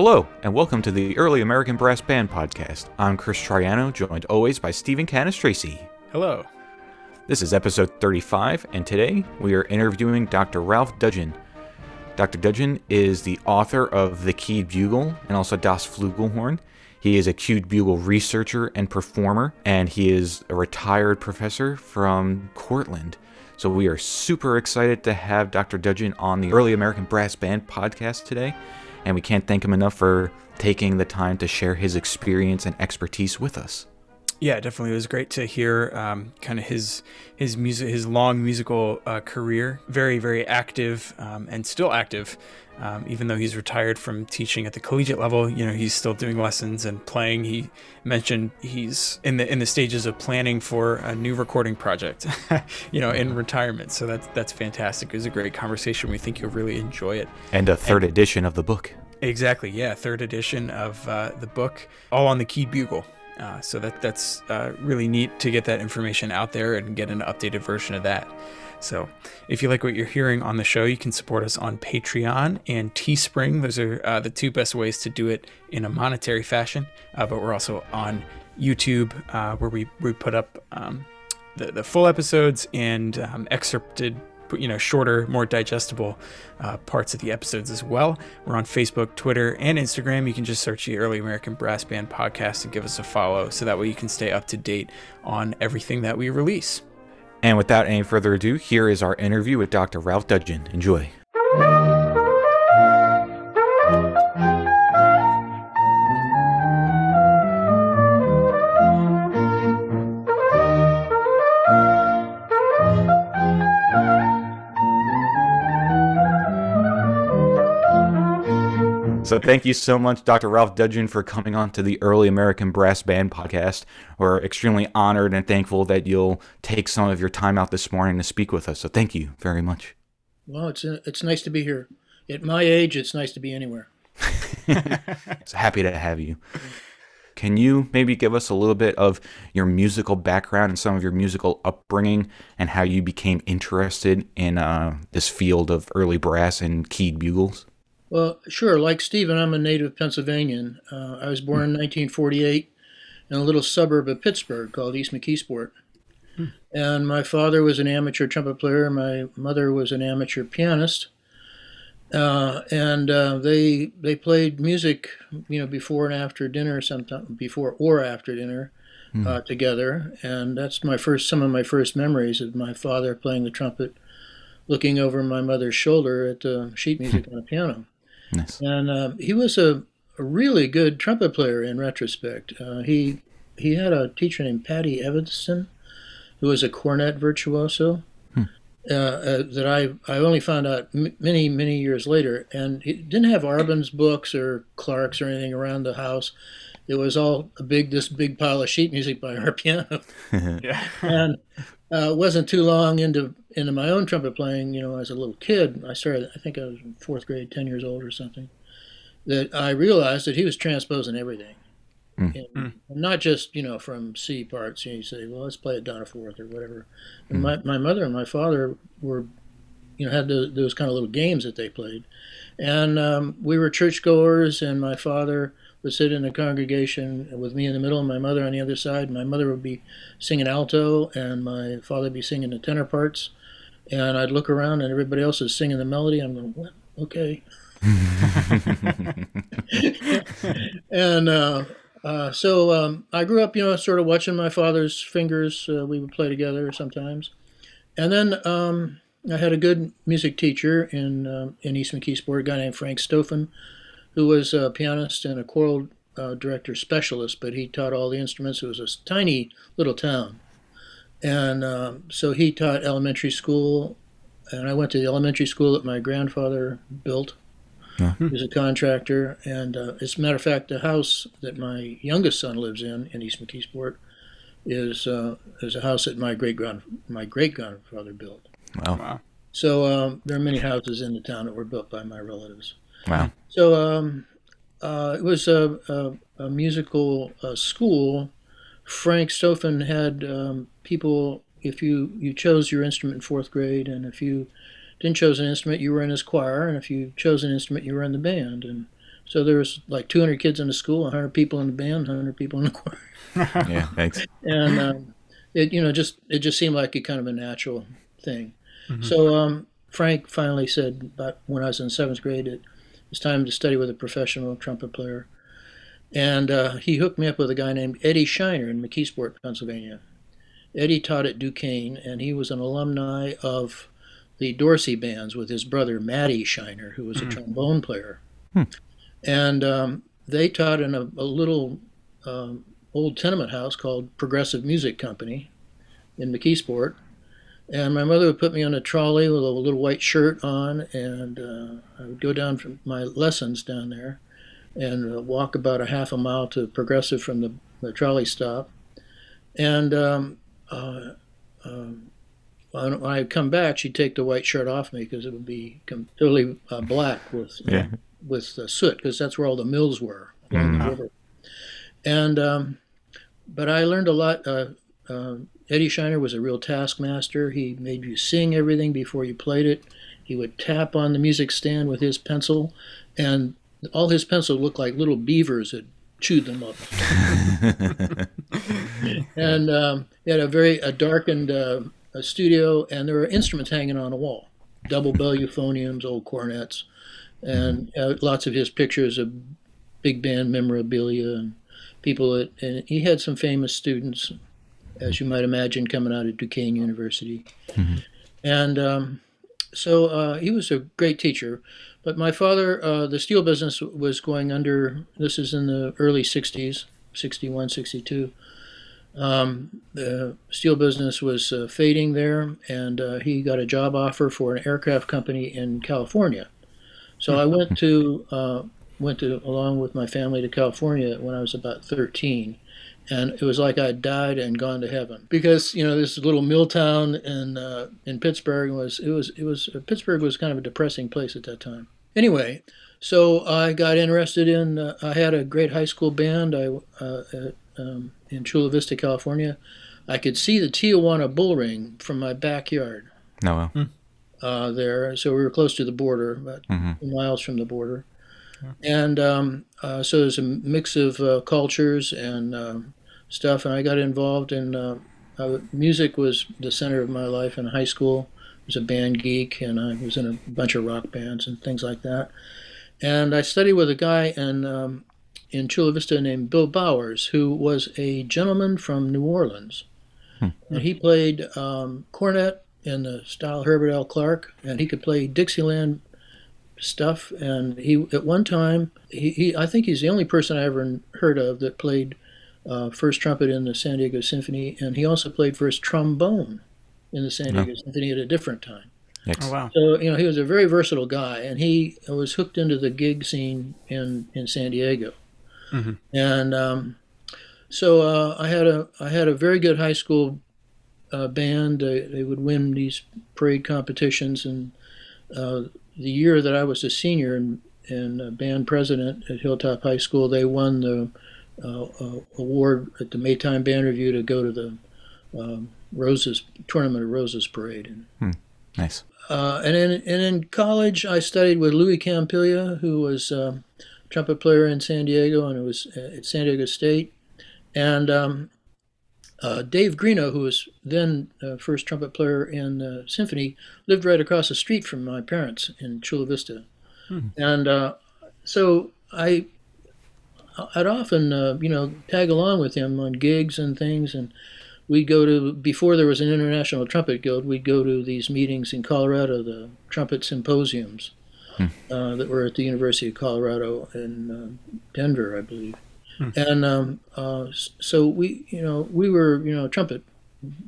Hello, and welcome to the Early American Brass Band Podcast. I'm Chris Triano, joined always by Stephen Canastraci. Hello. This is episode 35, and today we are interviewing Dr. Ralph Dudgeon. Dr. Dudgeon is the author of The Keyed Bugle and also Das Flugelhorn. He is a keyed bugle researcher and performer, and he is a retired professor from Cortland. So we are super excited to have Dr. Dudgeon on the Early American Brass Band podcast today, and we can't thank him enough for taking the time to share his experience and expertise with us. Yeah, definitely. It was great to hear um, kind of his his music, his long musical uh, career. Very, very active um, and still active, um, even though he's retired from teaching at the collegiate level. You know, he's still doing lessons and playing. He mentioned he's in the in the stages of planning for a new recording project. you know, in retirement. So that's that's fantastic. It was a great conversation. We think you'll really enjoy it. And a third and, edition of the book. Exactly. Yeah, third edition of uh, the book, all on the keyed bugle. Uh, so that that's uh, really neat to get that information out there and get an updated version of that. So, if you like what you're hearing on the show, you can support us on Patreon and Teespring. Those are uh, the two best ways to do it in a monetary fashion. Uh, but we're also on YouTube, uh, where we, we put up um, the, the full episodes and um, excerpted you know shorter, more digestible uh, parts of the episodes as well. We're on Facebook, Twitter, and Instagram. You can just search the Early American Brass Band podcast and give us a follow, so that way you can stay up to date on everything that we release. And without any further ado, here is our interview with Dr. Ralph Dudgeon. Enjoy. So thank you so much, Dr. Ralph Dudgeon, for coming on to the Early American Brass Band podcast. We're extremely honored and thankful that you'll take some of your time out this morning to speak with us. So thank you very much. Well, it's uh, it's nice to be here. At my age, it's nice to be anywhere. it's happy to have you. Can you maybe give us a little bit of your musical background and some of your musical upbringing and how you became interested in uh, this field of early brass and keyed bugles? Well, sure. Like Stephen, I'm a native Pennsylvanian. Uh, I was born in 1948 in a little suburb of Pittsburgh called East McKeesport. Hmm. And my father was an amateur trumpet player. My mother was an amateur pianist. Uh, and uh, they they played music, you know, before and after dinner, sometime before or after dinner, hmm. uh, together. And that's my first some of my first memories of my father playing the trumpet, looking over my mother's shoulder at the sheet music on the piano. Nice. And uh, he was a, a, really good trumpet player in retrospect. Uh, he he had a teacher named Patty Evanston, who was a cornet virtuoso. Hmm. Uh, uh that I, I only found out m- many many years later, and he didn't have Arban's books or Clarke's or anything around the house. It was all a big this big pile of sheet music by our piano, yeah. and uh, wasn't too long into into my own trumpet playing, you know, as a little kid, I started, I think I was in fourth grade, 10 years old or something, that I realized that he was transposing everything. Mm. And, not just, you know, from C parts, you, know, you say, well, let's play it down a fourth or whatever. Mm. My, my mother and my father were, you know, had the, those kind of little games that they played. And um, we were churchgoers, and my father would sit in a congregation with me in the middle and my mother on the other side. My mother would be singing alto, and my father would be singing the tenor parts and I'd look around and everybody else is singing the melody. I'm going, what? Okay. and uh, uh, so um, I grew up, you know, sort of watching my father's fingers. Uh, we would play together sometimes, and then um, I had a good music teacher in um, in East McKeesport, a guy named Frank Stoffen, who was a pianist and a choral uh, director specialist, but he taught all the instruments. It was a tiny little town. And um, so he taught elementary school, and I went to the elementary school that my grandfather built. Uh-huh. He was a contractor, and uh, as a matter of fact, the house that my youngest son lives in in East McKeesport is uh, is a house that my great grand my great grandfather built. Wow. wow. So um, there are many houses in the town that were built by my relatives. Wow. So um, uh, it was a, a, a musical uh, school. Frank Stoffen had um, people, if you, you chose your instrument in fourth grade, and if you didn't choose an instrument, you were in his choir, and if you chose an instrument, you were in the band. And So there was like 200 kids in the school, 100 people in the band, 100 people in the choir, Yeah, thanks. and um, it you know just it just seemed like a kind of a natural thing. So um, Frank finally said, about when I was in seventh grade, it was time to study with a professional trumpet player, and uh, he hooked me up with a guy named Eddie Shiner in McKeesport, Pennsylvania. Eddie taught at Duquesne, and he was an alumni of the Dorsey bands with his brother Matty Shiner, who was a trombone player. And um, they taught in a, a little um, old tenement house called Progressive Music Company in McKeesport. And my mother would put me on a trolley with a little white shirt on, and uh, I would go down from my lessons down there and uh, walk about a half a mile to Progressive from the, the trolley stop. And um, uh, um, when I come back, she'd take the white shirt off me because it would be completely uh, black with Yeah. with uh, soot because that's where all the mills were along the river. And um, but I learned a lot. Uh, uh, Eddie Shiner was a real taskmaster. He made you sing everything before you played it. He would tap on the music stand with his pencil, and all his pencils looked like little beavers had chewed them up. and um, he had a very a darkened uh, a studio, and there were instruments hanging on the wall, double bell euphoniums, old cornets, and uh, lots of his pictures of big band memorabilia and people that. And he had some famous students, as you might imagine, coming out of Duquesne University, and um, so uh, he was a great teacher. But my father, uh, the steel business was going under. This is in the early '60s, '61, '62 um, the steel business was uh, fading there, and uh, he got a job offer for an aircraft company in California. So I went to uh, went to along with my family to California when I was about 13, and it was like I died and gone to heaven because you know this little mill town in uh, in Pittsburgh was it was it was Pittsburgh was kind of a depressing place at that time. Anyway, so I got interested in. Uh, I had a great high school band. I uh, at, um, in Chula Vista, California. I could see the Tijuana bull ring from my backyard No, well. uh, there. So we were close to the border, about Mhm. miles from the border. And um, uh, so there's a mix of uh, cultures and um, stuff. And I got involved in uh, uh, music was the center of my life in high school. I was a band geek, and I was in a bunch of rock bands and things like that. And I studied with a guy in um, in Chula Vista named Bill Bowers, who was a gentleman from New Orleans, and he played um, cornet in the style Herbert L. Clarke, and he could play Dixieland stuff. And he, at one time, he, he I think he's the only person I ever heard of that played uh, first trumpet in the San Diego Symphony, and he also played first trombone in the San Diego Symphony at a different time. Oh wow. So you know, he was a very versatile guy, and he was hooked into the gig scene in in San Diego. Mhm. And um, so uh, I had a I had a very good high school uh, band. They, they would win these parade competitions, and uh, the year that I was a senior and, and uh, band president at Hilltop High School, they won the award at the Maytime Band Review to go to the um, Roses Tournament of Roses parade. And Nice. uh, and in and in college, I studied with Louis Campiglia, who was um, trumpet player in San Diego, and it was at San Diego State. And um, uh, Dave Greeno, who was then uh, first trumpet player in the symphony, lived right across the street from my parents in Chula Vista. And uh, so I, I'd often, uh, you know, tag along with him on gigs and things, and we'd go to before there was an international trumpet guild we'd go to these meetings in colorado the trumpet symposiums uh, that were at the university of colorado in uh, denver i believe. And um, uh, so we you know we were you know trumpet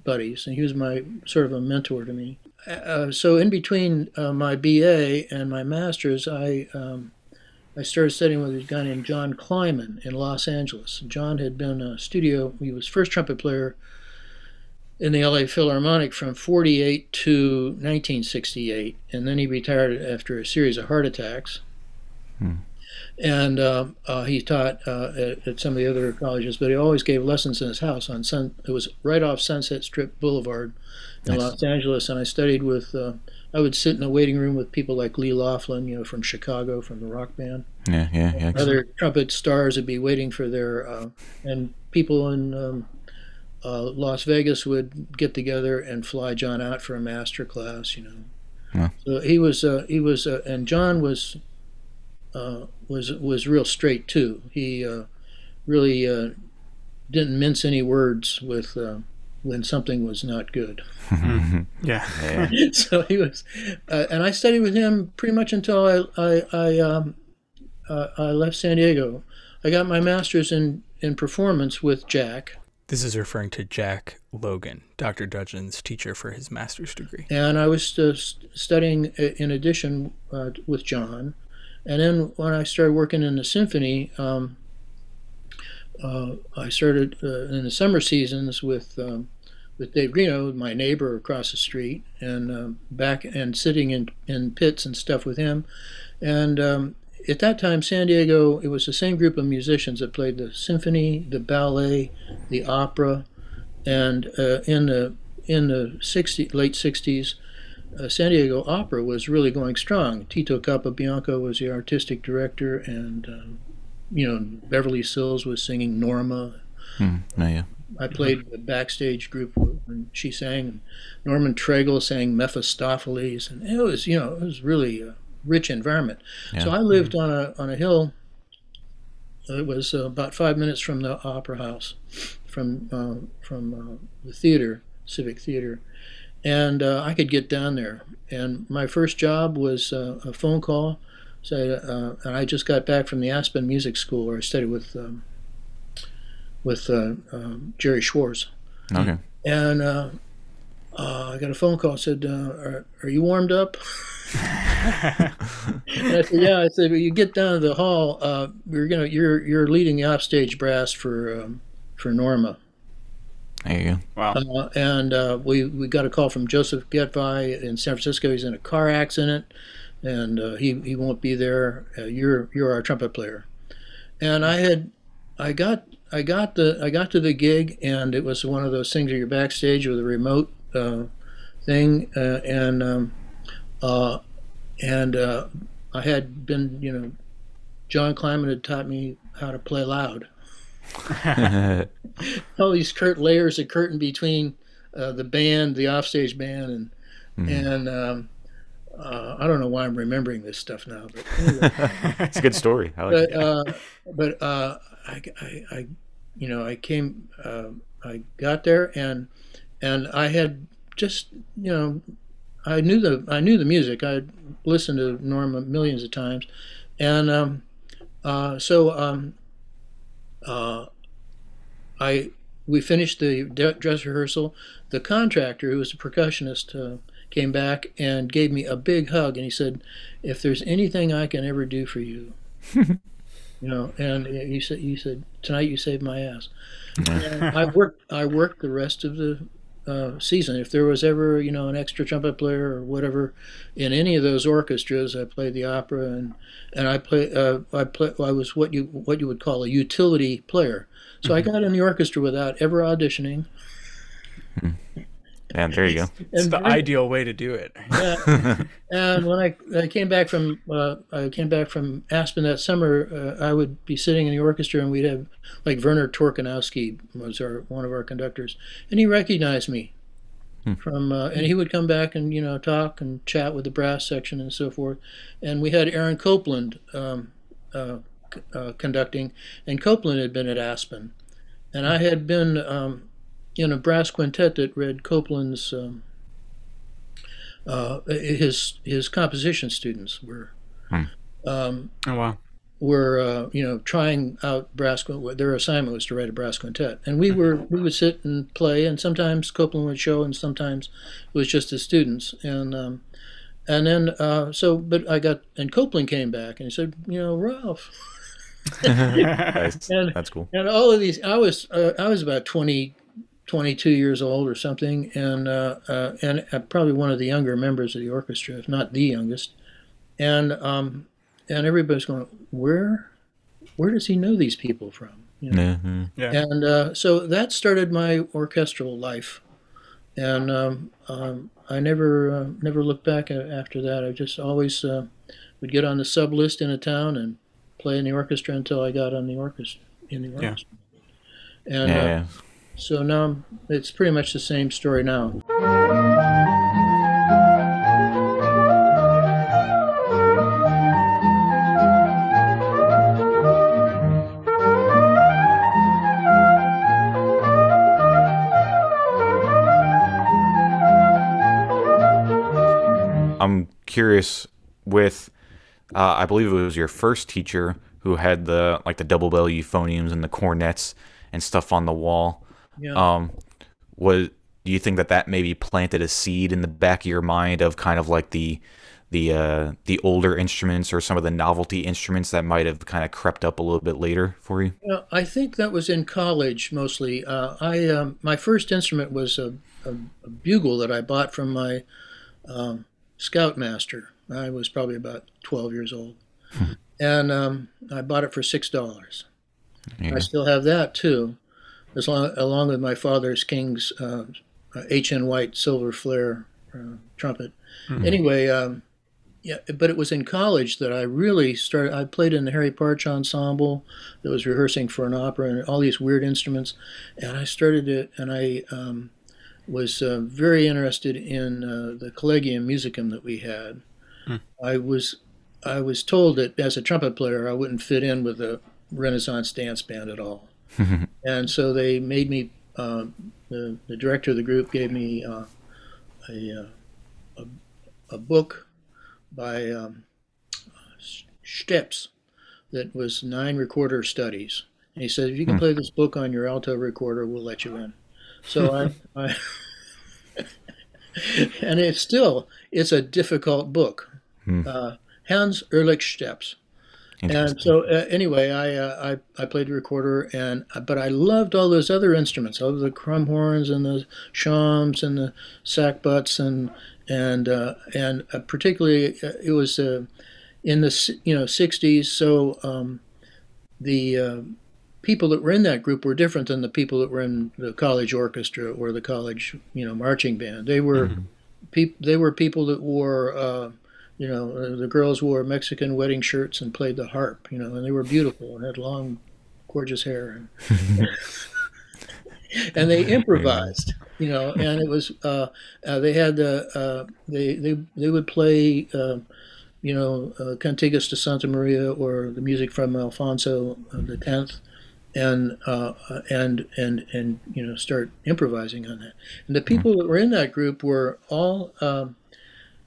buddies and he was my sort of a mentor to me. Uh, so in between uh, my ba and my masters i um, I started studying with a guy named John Kleiman in Los Angeles. John had been a studio, he was first trumpet player in the LA Philharmonic from 48 to 1968, and then he retired after a series of heart attacks. And um, uh, he taught uh, at, at some of the other colleges, but he always gave lessons in his house on Sun. It was right off Sunset Strip Boulevard in Nice. Los Angeles, and I studied with uh, I would sit in a waiting room with people like Lee Loughnane, you know, from Chicago, from the rock band. Yeah, yeah, yeah. Other trumpet stars would be waiting for their, uh, and people in um, uh, Las Vegas would get together and fly John out for a master class, you know. Yeah. So he was, uh, he was, uh, and John was, uh, was was real straight too. He uh, really uh, didn't mince any words with uh, when something was not good. Yeah. yeah. so he was, uh, and I studied with him pretty much until I I I, um, uh, I left San Diego. I got my master's in in performance with Jack, This is referring to Jack Logan, Dr. Dudgeon's teacher for his master's degree. and I was uh, studying in addition uh, with John. And then when I started working in the symphony, um, uh, I started uh, in the summer seasons with um, with Dave Greeno, my neighbor across the street, and um back and sitting in in pits and stuff with him. And um, at that time, San Diego, it was the same group of musicians that played the symphony, the ballet, the opera, and uh, in the in the 60, late 60s, uh, San Diego Opera was really going strong. Tito Capobianco was the artistic director, and um, you know Beverly Sills was singing Norma. No, yeah. I played the backstage group when she sang, and Norman Treigle sang Mephistopheles, and it was you know it was really a rich environment. So I lived on a on a hill. It was uh, about five minutes from the opera house, from uh, from uh, the theater, Civic Theater, and uh, I could get down there. And my first job was uh, a phone call. So, uh, and I just got back from the Aspen Music School where I studied with um, with uh, um, Jerry Schwartz. Okay. And uh, uh, I got a phone call. Said, uh, are, "Are you warmed up?" and I said, "Yeah." I said, "Well, you get down to the hall. Uh, you're gonna you're you're leading the offstage brass for um, for Norma." There you go. Wow. Uh, and uh, we we got a call from Joseph Getvai in San Francisco. He's in a car accident, and uh, he he won't be there. Uh, you're you're our trumpet player, and I had I got I got the I got to the gig, and it was one of those things where you're backstage with a remote uh, thing, uh, and um, uh, and uh, I had been you know John Kleiman had taught me how to play loud. All these curt layers of curtain between uh, the band, the offstage band, and and um, uh, I don't know why I'm remembering this stuff now, but anyway. it's a good story. I like but uh, but uh, I, I, I, you know, I came, uh, I got there, and and I had just, you know, I knew the I knew the music. I listened to Norma millions of times, and um, uh, so um, uh, I we finished the dress rehearsal. The contractor, who was a percussionist, uh, came back and gave me a big hug, and he said, "If there's anything I can ever do for you." you know, and he said, "You said tonight you saved my ass." I worked. I worked the rest of the uh, season. If there was ever, you know, an extra trumpet player or whatever in any of those orchestras, I played the opera, and and I play. Uh, I play. I was what you what you would call a utility player. So I got in the orchestra without ever auditioning. Yeah, there you go. It's And the very- ideal way to do it. Yeah. and when I, I came back from uh, I came back from Aspen that summer, uh, I would be sitting in the orchestra and we'd have like Werner Torkanowsky was our one of our conductors, and he recognized me from uh, and he would come back and you know talk and chat with the brass section and so forth, and we had Aaron Copland um, uh, c- uh, conducting, and Copland had been at Aspen, and I had been um, in a brass quintet that read Copland's. Um, uh, his his composition students were um, Oh wow. were uh, you know trying out brass. quin- Their assignment was to write a brass quintet, and we were we would sit and play, and sometimes Copland would show, and sometimes it was just his students, and um, and then uh, so but I got and Copland came back and he said, you know, Ralph. Nice. And- That's cool. And all of these, I was uh, I was about 20, 22 years old or something, and uh, uh, and uh, probably one of the younger members of the orchestra, if not the youngest. And um, and everybody's going, where where does he know these people from? You know? Yeah, yeah. Yeah. And uh, so that started my orchestral life. And um, um, I never uh, never looked back after that. I just always uh, would get on the sub list in a town and play in the orchestra until I got on the orchestra in the orchestra. Yeah. And yeah, yeah. So now it's pretty much the same story now. I'm curious with uh, I believe it was your first teacher who had the like the double bell euphoniums and the cornets and stuff on the wall. Yeah. Um, was do you think that that maybe planted a seed in the back of your mind of kind of like the the uh, the older instruments or some of the novelty instruments that might have kind of crept up a little bit later for you? Yeah, I think that was in college mostly. Uh, I um, my first instrument was a, a, a, bugle that I bought from my um, scoutmaster. I was probably about 12 years old. and um, I bought it for $6. Yeah. I still have that too, as long, along with my father's King's uh, H.N. White Silver Flair uh, trumpet. Mm-hmm. Anyway, um, yeah, but it was in college that I really started. I played in the Harry Partch ensemble that was rehearsing for an opera and all these weird instruments, and I started it. And I um, was uh, very interested in uh, the Collegium Musicum that we had. Hmm. I was I was told that as a trumpet player I wouldn't fit in with a Renaissance dance band at all, and so they made me. Uh, the, the director of the group gave me uh, a, uh, a, a book by um, Staeps that was nine recorder studies. And he said, if you can hmm. play this book on your alto recorder, we'll let you in. So I, I and it's still it's a difficult book. Hmm. Uh, Hans Ulrich Staeps. And so uh, anyway, I, uh, I I played the recorder, and uh, but I loved all those other instruments, all the crumhorns and the shawms and the sackbuts and and uh, and uh, particularly uh, it was in the you know 60s. So um, the people that were in that group were different than the people that were in the college orchestra or the college, you know, marching band. They were, mm-hmm. pe- they were people that wore, uh, you know, uh, the girls wore Mexican wedding shirts and played the harp, you know, and they were beautiful and had long, gorgeous hair, and, and they improvised, you know, and it was, uh, uh they had the, uh, they they they would play. Uh, you know, Cantigas de Santa Maria or the music from Alfonso the Tenth, and uh, and and and you know start improvising on that. And the people that were in that group were all um,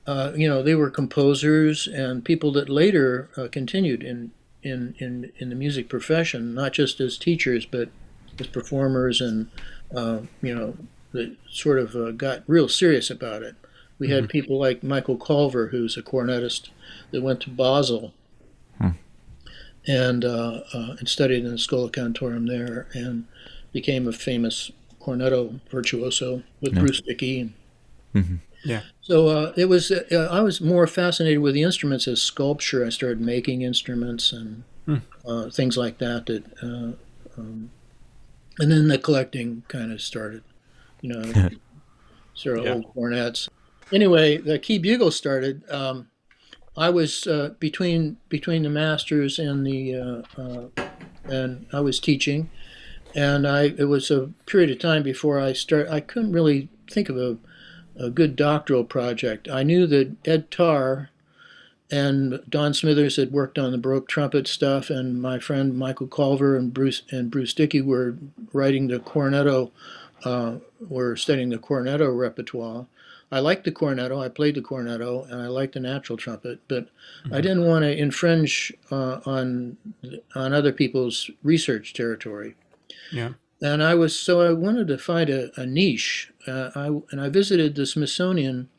uh, you know they were composers and people that later uh, continued in, in in in the music profession, not just as teachers but as performers and uh, you know that sort of uh, got real serious about it. We had mm-hmm. people like Michael Collver, who's a cornetist, that went to Basel and uh, uh, and studied in the Schola Cantorum there, and became a famous cornetto virtuoso with yeah. Bruce Dickey. Mm-hmm. Yeah. So uh, it was. Uh, I was more fascinated with the instruments as sculpture. I started making instruments and hmm. Uh, things like that. That uh, um, and then the collecting kind of started. You know, sort of yeah. old cornets. Anyway, the key bugle started. Um, I was uh, between between the masters and the uh, uh, and I was teaching, and I it was a period of time before I start. I couldn't really think of a, a good doctoral project. I knew that Ed Tarr and Don Smithers had worked on the Baroque trumpet stuff, and my friend Michael Collver and Bruce and Bruce Dickey were writing the cornetto, uh, were studying the cornetto repertoire. I liked the cornetto. I played the cornetto, and I liked the natural trumpet, but mm-hmm. I didn't want to infringe uh, on on other people's research territory. Yeah. And I was so I wanted to find a, a niche. Uh, I and I visited the Smithsonian.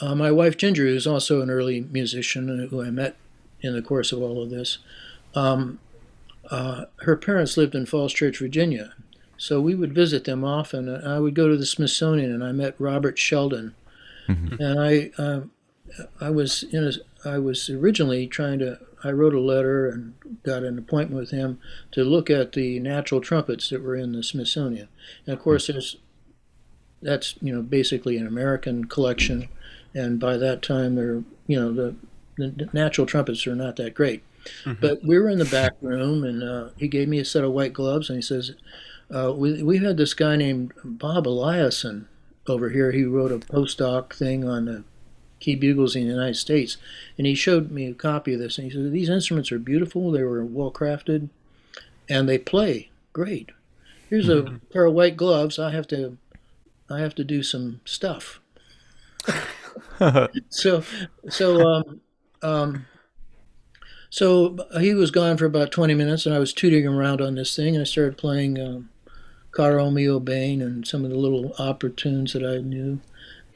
Uh, my wife Ginger, who's also an early musician, uh, who I met in the course of all of this, um, uh, her parents lived in Falls Church, Virginia, so we would visit them often. I would go to the Smithsonian, and I met Robert Sheldon, mm-hmm. and I uh, I was in a, I was originally trying to. I wrote a letter and got an appointment with him to look at the natural trumpets that were in the Smithsonian. And of course, there's that's you know basically an American collection, and by that time they're you know the the natural trumpets are not that great. Mm-hmm. But we were in the back room, and uh, he gave me a set of white gloves, and he says, uh, we, we had this guy named Bob Eliason over here. He wrote a postdoc thing on the key bugles in the United States, and he showed me a copy of this, and he said, these instruments are beautiful, they were well crafted, and they play great. Here's mm-hmm. a pair of white gloves. I have to, I have to do some stuff. so, so, um, um, so he was gone for about 20 minutes, and I was tooting around on this thing, and I started playing um, Caro mio bene and some of the little opera tunes that I knew,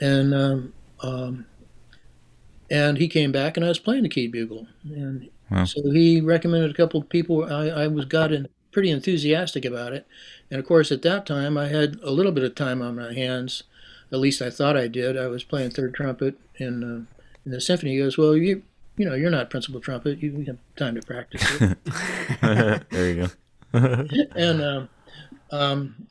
and um, um, and he came back, and I was playing the key bugle, and wow. so he recommended a couple of people. I, I was got in, pretty enthusiastic about it, and of course at that time I had a little bit of time on my hands. At least I thought I did. I was playing third trumpet in uh, in the symphony. He goes, "Well, you you know, you're not principal trumpet. You have time to practice it. there you go. and um, um,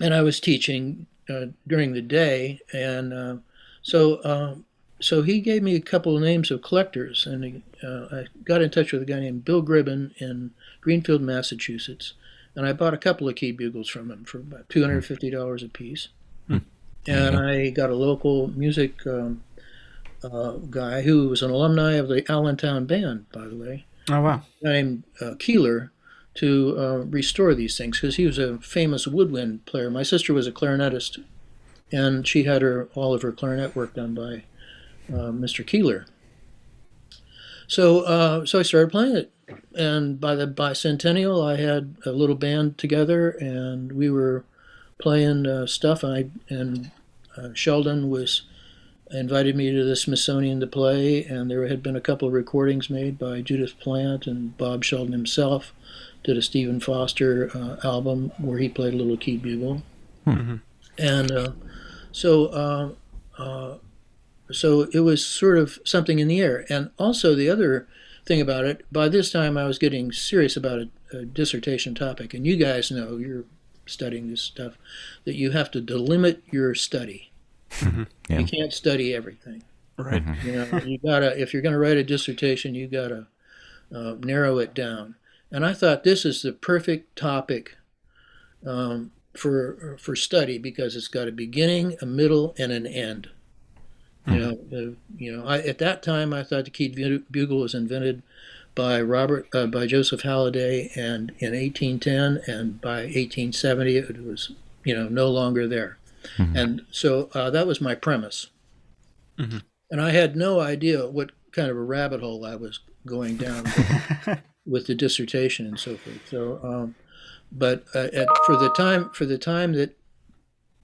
and I was teaching uh, during the day, and uh, so um, so he gave me a couple of names of collectors, and he, uh, I got in touch with a guy named Bill Gribben in Greenfield, Massachusetts, and I bought a couple of key bugles from him for about two hundred fifty dollars a piece. Hmm. And I got a local music um, uh, guy who was an alumni of the Allentown Band, by the way. Oh wow! Named uh, Keeler to uh, restore these things because he was a famous woodwind player. My sister was a clarinetist, and she had her all of her clarinet work done by uh, Mr. Keeler. So uh, so I started playing it, and by the bicentennial, I had a little band together, and we were playing uh, stuff. And I and Sheldon was invited me to the Smithsonian to play, and there had been a couple of recordings made by Judith Plant and Bob Sheldon himself. Did a Stephen Foster uh, album where he played a little key bugle, mm-hmm. and uh, so uh, uh, so it was sort of something in the air. And also the other thing about it, by this time I was getting serious about a, a dissertation topic, and you guys know you're studying this stuff that you have to delimit your study Mm-hmm. Yeah. You can't study everything. Right. Mm-hmm. You know, you gotta if you're going to write a dissertation, you gotta uh, narrow it down. And I thought this is the perfect topic um, for for study because it's got a beginning, a middle, and an end. You know, uh, you know. I, at that time, I thought the keyed bugle was invented by Robert uh, by Joseph Halliday, and in 1810, and by 1870, it was you know no longer there. Mm-hmm. And so uh, that was my premise. Mm-hmm. And I had no idea what kind of a rabbit hole I was going down with, with the dissertation and so forth. So, um, but uh, at, for the time for the time that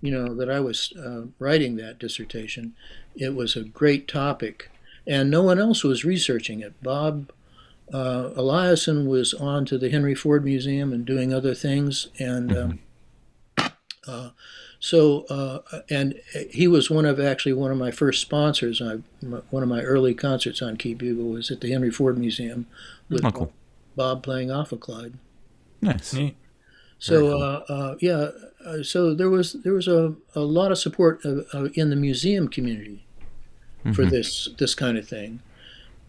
you know that I was uh, writing that dissertation, it was a great topic, and no one else was researching it. Bob uh, Eliason was on to the Henry Ford Museum and doing other things, and um, mm-hmm. uh, so, uh, and he was one of actually one of my first sponsors. I, one of my early concerts on Key Bugle was at the Henry Ford Museum with oh, cool. Bob playing Clyde. Nice. Neat. So, cool. uh, uh, yeah, uh, so there was there was a, a lot of support uh, in the museum community mm-hmm. for this this kind of thing,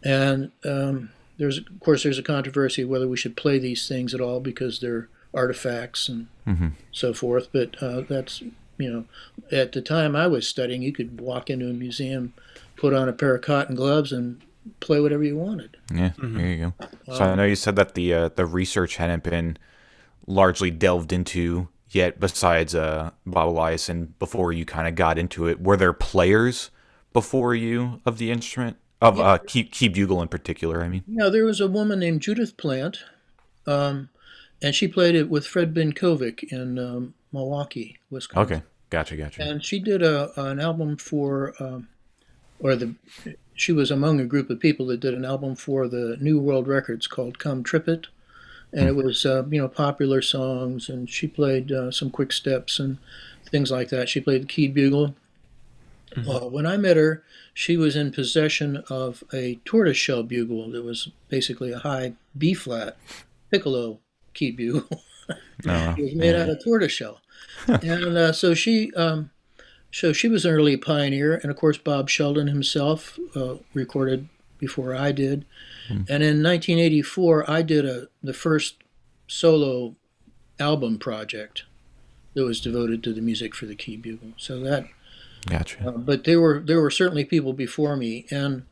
and um, there's of course there's a controversy whether we should play these things at all because they're artifacts and mm-hmm. so forth. But uh, that's you know, at the time I was studying, you could walk into a museum, put on a pair of cotton gloves, and play whatever you wanted. Yeah, mm-hmm. there you go. So um, I know you said that the uh, the research hadn't been largely delved into yet, besides uh, Bob Eliason, before you kind of got into it. Were there players before you of the instrument of yeah. uh, key, key bugle in particular? I mean, yeah, there was a woman named Judith Plant, um, and she played it with Fred Benkovic in um, Milwaukee, Wisconsin. Okay, gotcha, gotcha. And she did a an album for, um, or the she was among a group of people that did an album for the New World Records called "Come Trip It," and it was uh, you know popular songs, and she played uh, some quick steps and things like that. She played the key bugle. Mm-hmm. Uh, when I met her, she was in possession of a tortoiseshell bugle that was basically a high B flat piccolo key bugle. Oh, it was made yeah. out of tortoiseshell and uh, so she, um, so she was an early pioneer, and of course Bob Sheldon himself uh, recorded before I did. And in 1984, I did a the first solo album project that was devoted to the music for the key bugle. So that, Gotcha. uh, but there were there were certainly people before me, and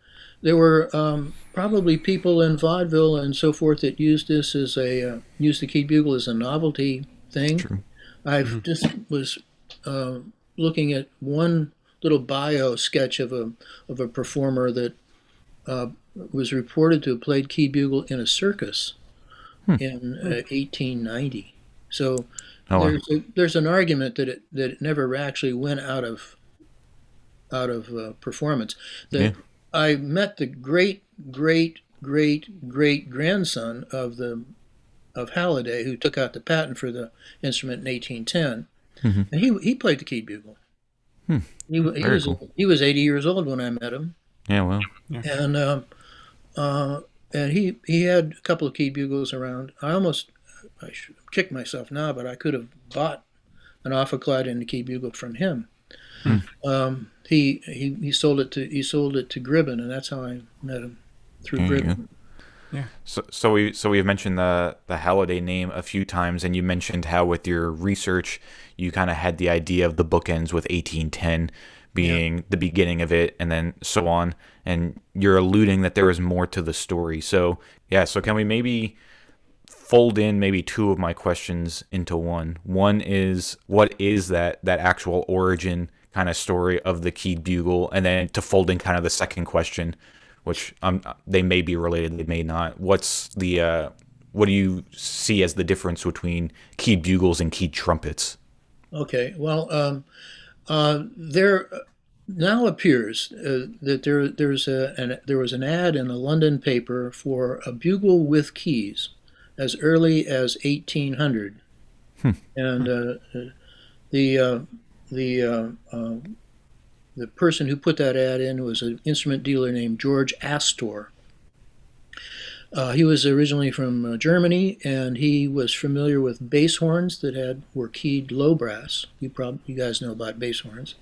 there were um, probably people in vaudeville and so forth that used this as a uh, used the key bugle as a novelty thing. True. I've just was uh, looking at one little bio sketch of a of a performer that uh, was reported to have played key bugle in a circus in uh, 1890. So Oh, wow. there's a, there's an argument that it that it never actually went out of out of uh, performance. That Yeah. I met the great great great great grandson of the of Halliday who took out the patent for the instrument in 1810, Mhm. and he he played the key bugle. Hmm. He, he was cool. he was 80 years old when I met him, yeah. Well. and um, uh, and he he had a couple of key bugles around. I almost I should kick myself now, but I could have bought an Ophicleide and a key bugle from him. Hmm. Um, he, he he sold it to he sold it to Gribben, and that's how I met him through There you Gribben. So, so we so we've mentioned the the Halliday name a few times, and you mentioned how with your research you kind of had the idea of the bookends with 1810 being the beginning of it, and then so on. And you're alluding that there is more to the story. So yeah, so can we maybe fold in maybe two of my questions into one? One is what is that that actual origin kind of story of the keyed bugle, and then to fold in kind of the second question which um, they may be related, they may not. What's the uh, what do you see as the difference between keyed bugles and keyed trumpets? Okay, well, um, uh, there now appears uh, that there there's a an, there was an ad in a London paper for a bugle with keys as early as 1800, and uh, the uh, the uh, uh, the person who put that ad in was an instrument dealer named George Astor. Uh, he was originally from uh, Germany, and he was familiar with bass horns that had were keyed low brass. You probably you guys know about bass horns,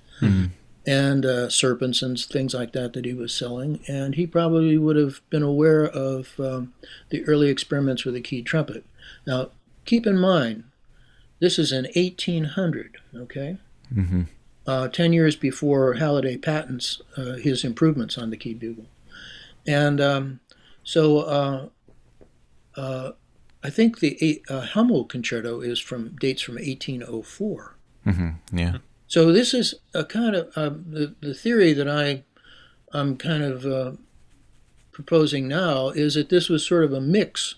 and uh, serpents and things like that that he was selling. And he probably would have been aware of um, the early experiments with the keyed trumpet. Now, keep in mind, this is in 1800. Okay, Mm-hmm. uh, 10 years before Halliday patents uh, his improvements on the key bugle. And um, so uh, uh, I think the uh, Hummel concerto is from dates from 1804. Mm-hmm. Yeah. So this is a kind of uh, the, the theory that I I'm kind of uh, proposing now is that this was sort of a mix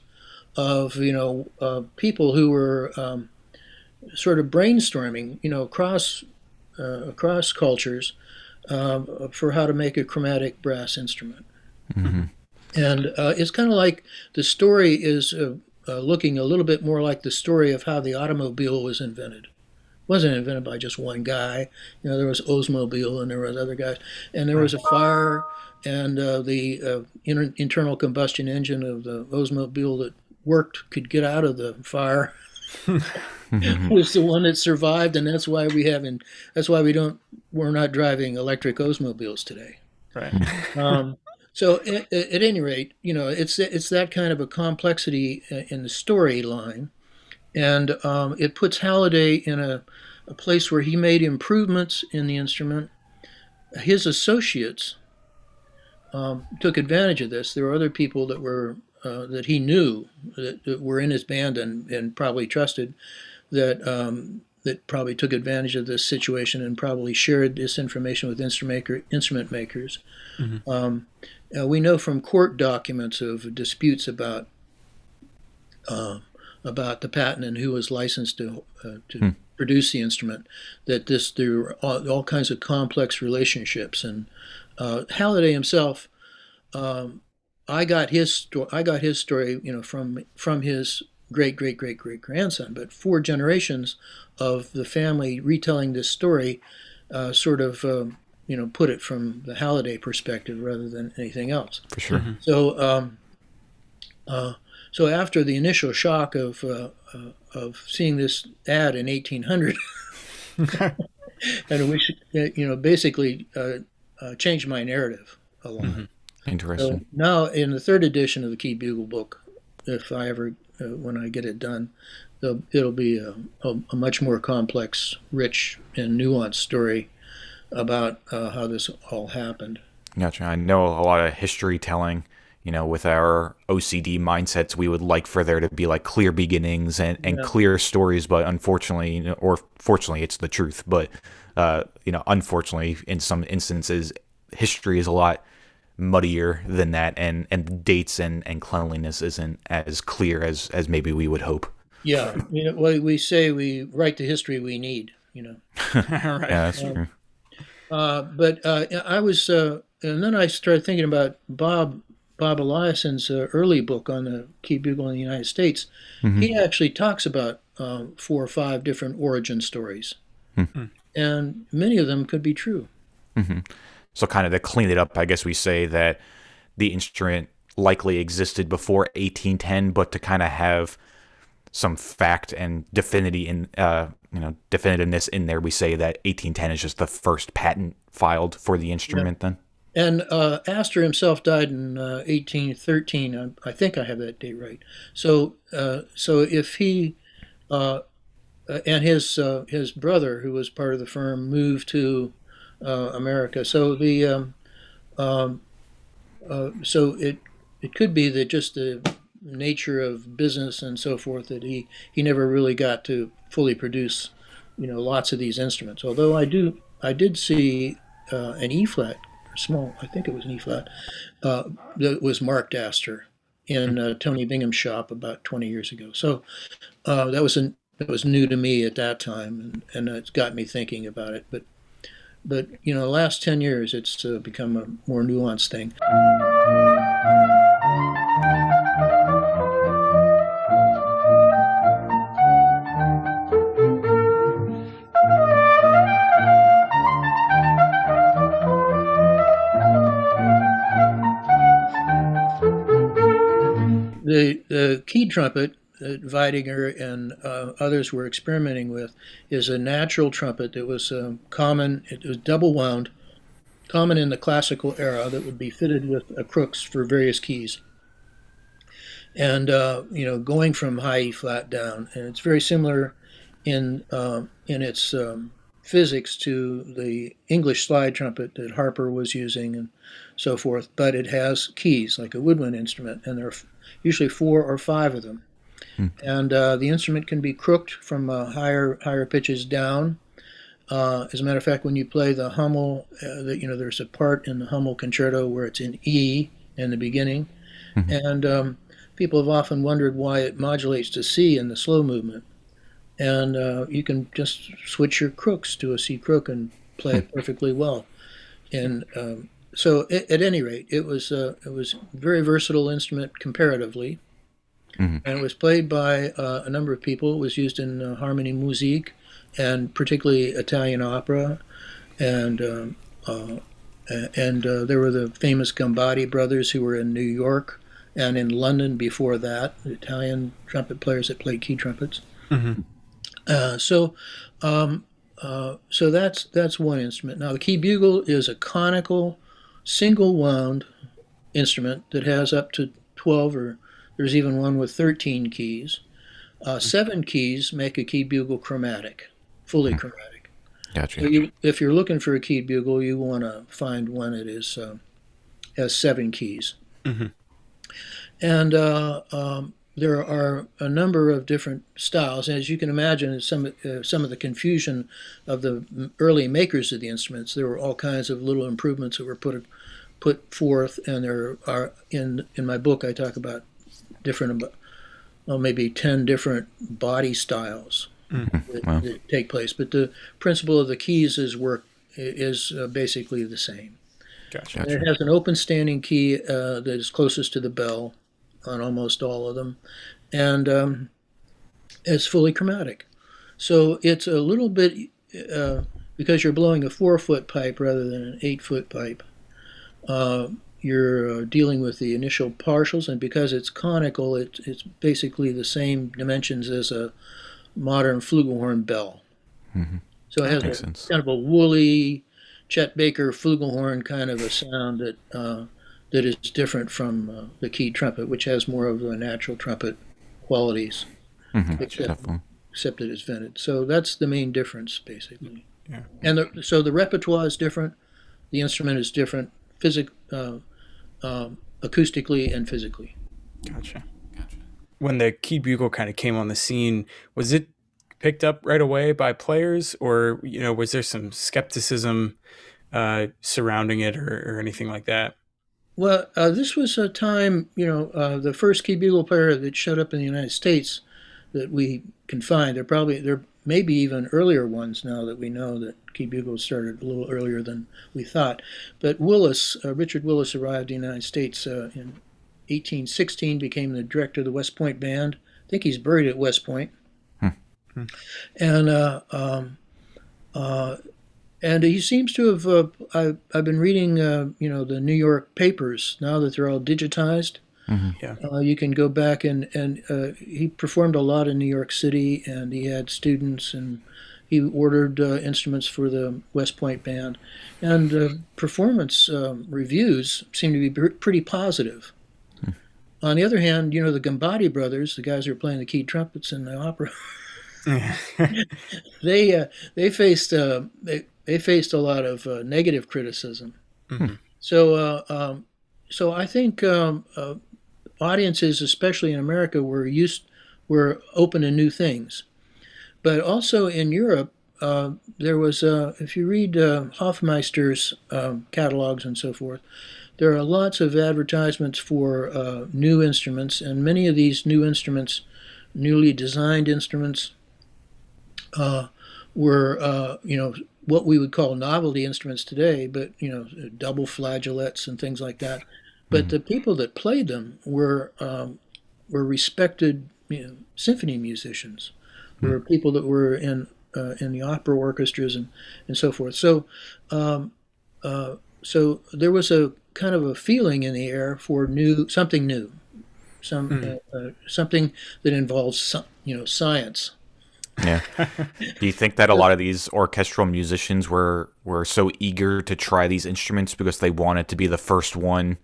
of you know uh, people who were um, sort of brainstorming you know across uh, across cultures um, for how to make a chromatic brass instrument. Mm-hmm. And uh, it's kind of like the story is uh, uh, looking a little bit more like the story of how the automobile was invented. It wasn't invented by just one guy. You know, there was Oldsmobile and there was other guys, and there was a fire, and uh, the uh, inter- internal combustion engine of the Oldsmobile that worked could get out of the fire. was the one that survived, and that's why we haven't. That's why we don't. We're not driving electric Oldsmobiles today. Right. Um, so at, at any rate, you know, it's it's that kind of a complexity uh, in the storyline, and um, it puts Halliday in a, a place where he made improvements in the instrument. His associates um, took advantage of this. There were other people that were uh, that he knew that, that were in his band and, and probably trusted that um, that probably took advantage of this situation and probably shared this information with instrument maker, instrument makers. Um, uh, we know from court documents of disputes about uh, about the patent and who was licensed to uh, to produce the instrument that this there were all, all kinds of complex relationships and uh, Halliday himself. Um, I got his story. I got his story, you know, from from his great great great great grandson. But four generations of the family retelling this story, uh, sort of, um, you know, put it from the Halliday perspective rather than anything else. For sure. So, um, uh, so after the initial shock of uh, uh, of seeing this ad in 1800, and which you know basically uh, uh, changed my narrative a lot. Mm-hmm. Interesting. So now in the third edition of the Key Bugle book, if I ever uh, when I get it done, it'll be a, a, a, much more complex, rich, and nuanced story about uh, how this all happened. Gotcha. I know a lot of history telling. You know, with our OCD mindsets, we would like for there to be like clear beginnings and, and yeah. clear stories, but unfortunately, or fortunately, it's the truth. But uh, you know, unfortunately, in some instances, history is a lot muddier than that, and and dates and and cleanliness isn't as clear as as maybe we would hope. Yeah, you know, well, we say we write the history we need. You know, right. yeah, that's true. Uh, but uh, I was, uh, and then I started thinking about Bob Bob Eliason's uh, early book on the key bugle in the United States. Mm-hmm. He actually talks about uh, four or five different origin stories, mm-hmm. and many of them could be true. Mm-hmm. So, kind of to clean it up, I guess we say that the instrument likely existed before 1810, but to kind of have some fact and definity in uh, you know definitiveness in there, we say that 1810 is just the first patent filed for the instrument. Then, and uh, Astor himself died in uh, 1813. I, I, think I have that date right. So, uh, so if he uh, uh, and his his brother, who was part of the firm, moved to America, so the um, um, so it it could be that just the nature of business and so forth that he, he never really got to fully produce, you know, lots of these instruments. Although I do I did see uh, an E flat, small, I think it was an E flat, uh, that was marked Astor in uh, Tony Bingham's shop about 20 years ago. So uh, that was an, that was new to me at that time, and, and it's got me thinking about it. But but you know, the last 10 years, it's uh, become a more nuanced thing. The, key trumpet that Weidinger and uh, others were experimenting with is a natural trumpet that was um, common, it was double wound, common in the classical era that would be fitted with uh, crooks for various keys. And, uh, you know, going from high E flat down. And it's very similar in, um, in its um, physics to the English slide trumpet that Harper was using and so forth, but it has keys like a woodwind instrument, and there are usually four or five of them. Hmm. And uh, the instrument can be crooked from uh, higher higher pitches down. Uh, as a matter of fact, when you play the Hummel, uh, the, you know there's a part in the Hummel concerto where it's in E in the beginning, mm-hmm. and um, people have often wondered why it modulates to C in the slow movement and uh, you can just switch your crooks to a C crook and play it hmm. perfectly well. And um, so, at, at, any rate, it was uh, it was a very versatile instrument comparatively, mm-hmm. and it was played by uh, a number of people. It was used in uh, Harmonie Musik, and particularly Italian opera, and um, uh, and uh, there were the famous Gambati brothers who were in New York and in London before that, Italian trumpet players that played key trumpets. Mm-hmm. Uh, so, um, uh, so that's that's one instrument. Now the key bugle is a conical, single wound instrument that has up to twelve, or there's even one with thirteen keys. Uh, seven keys make a key bugle chromatic, fully hmm. chromatic. Gotcha. So you, if you're looking for a key bugle, you want to find one that is uh, has seven keys. Mm-hmm. And uh, um, there are a number of different styles. As you can imagine, some uh, some of the confusion of the early makers of the instruments, there were all kinds of little improvements that were put put forth. And there are in in my book, I talk about different, well, maybe ten different body styles mm-hmm. that, wow. that, take place. But the principle of the keys is work is uh, basically the same. Gotcha. It has an open standing key uh, that is closest to the bell on almost all of them, and um, it's fully chromatic. So it's a little bit uh, because you're blowing a four foot pipe rather than an eight foot pipe. Uh, you're uh, dealing with the initial partials, and because it's conical, it, it's basically the same dimensions as a modern flugelhorn bell. Mm-hmm. So it has a, sense. kind of a woolly Chet Baker flugelhorn kind of a sound that uh, that is different from uh, the keyed trumpet, which has more of the natural trumpet qualities, Mhm, except, except that it's vented. So that's the main difference, basically. Yeah. And the, so the repertoire is different, the instrument is different, physic, uh, um, acoustically and physically. Gotcha. Gotcha. When the keyed bugle kind of came on the scene, was it picked up right away by players, or you know, was there some skepticism uh, surrounding it, or, or anything like that? Well, uh, this was a time, you know, uh, the first key bugle player that showed up in the United States that we can find. There probably there may be even earlier ones now that we know that key bugles started a little earlier than we thought. But Willis, uh, Richard Willis, arrived in the United States uh, in 1816, became the director of the West Point Band. I think he's buried at West Point. Hmm. And uh, um, uh, and he seems to have. Uh, I, I've been reading, uh, you know, the New York papers now that they're all digitized. Mhm. Yeah. Uh, you can go back and and uh, he performed a lot in New York City, and he had students, and he ordered uh, instruments for the West Point band, and uh, performance um, reviews seem to be pr- pretty positive. On the other hand, you know the Gambati brothers, the guys who are playing the keyed trumpets in the opera, they uh, they faced uh, they they faced a lot of uh, negative criticism. Mhm. So uh, um, so I think um, uh, audiences, especially in America, were used were open to new things, but also in Europe. Uh, there was, uh, if you read uh, Hofmeister's um, catalogs and so forth, there are lots of advertisements for uh, new instruments, and many of these new instruments, newly designed instruments, uh, were uh, you know what we would call novelty instruments today, but you know double flageolets and things like that. But the people that played them were um, were respected you know, symphony musicians, were people that were in uh, in the opera orchestras and, and so forth. So um, uh, so there was a kind of a feeling in the air for new something new, some uh, uh, something that involves some, you know science. Yeah. Do you think that a lot of these orchestral musicians were were so eager to try these instruments because they wanted to be the first one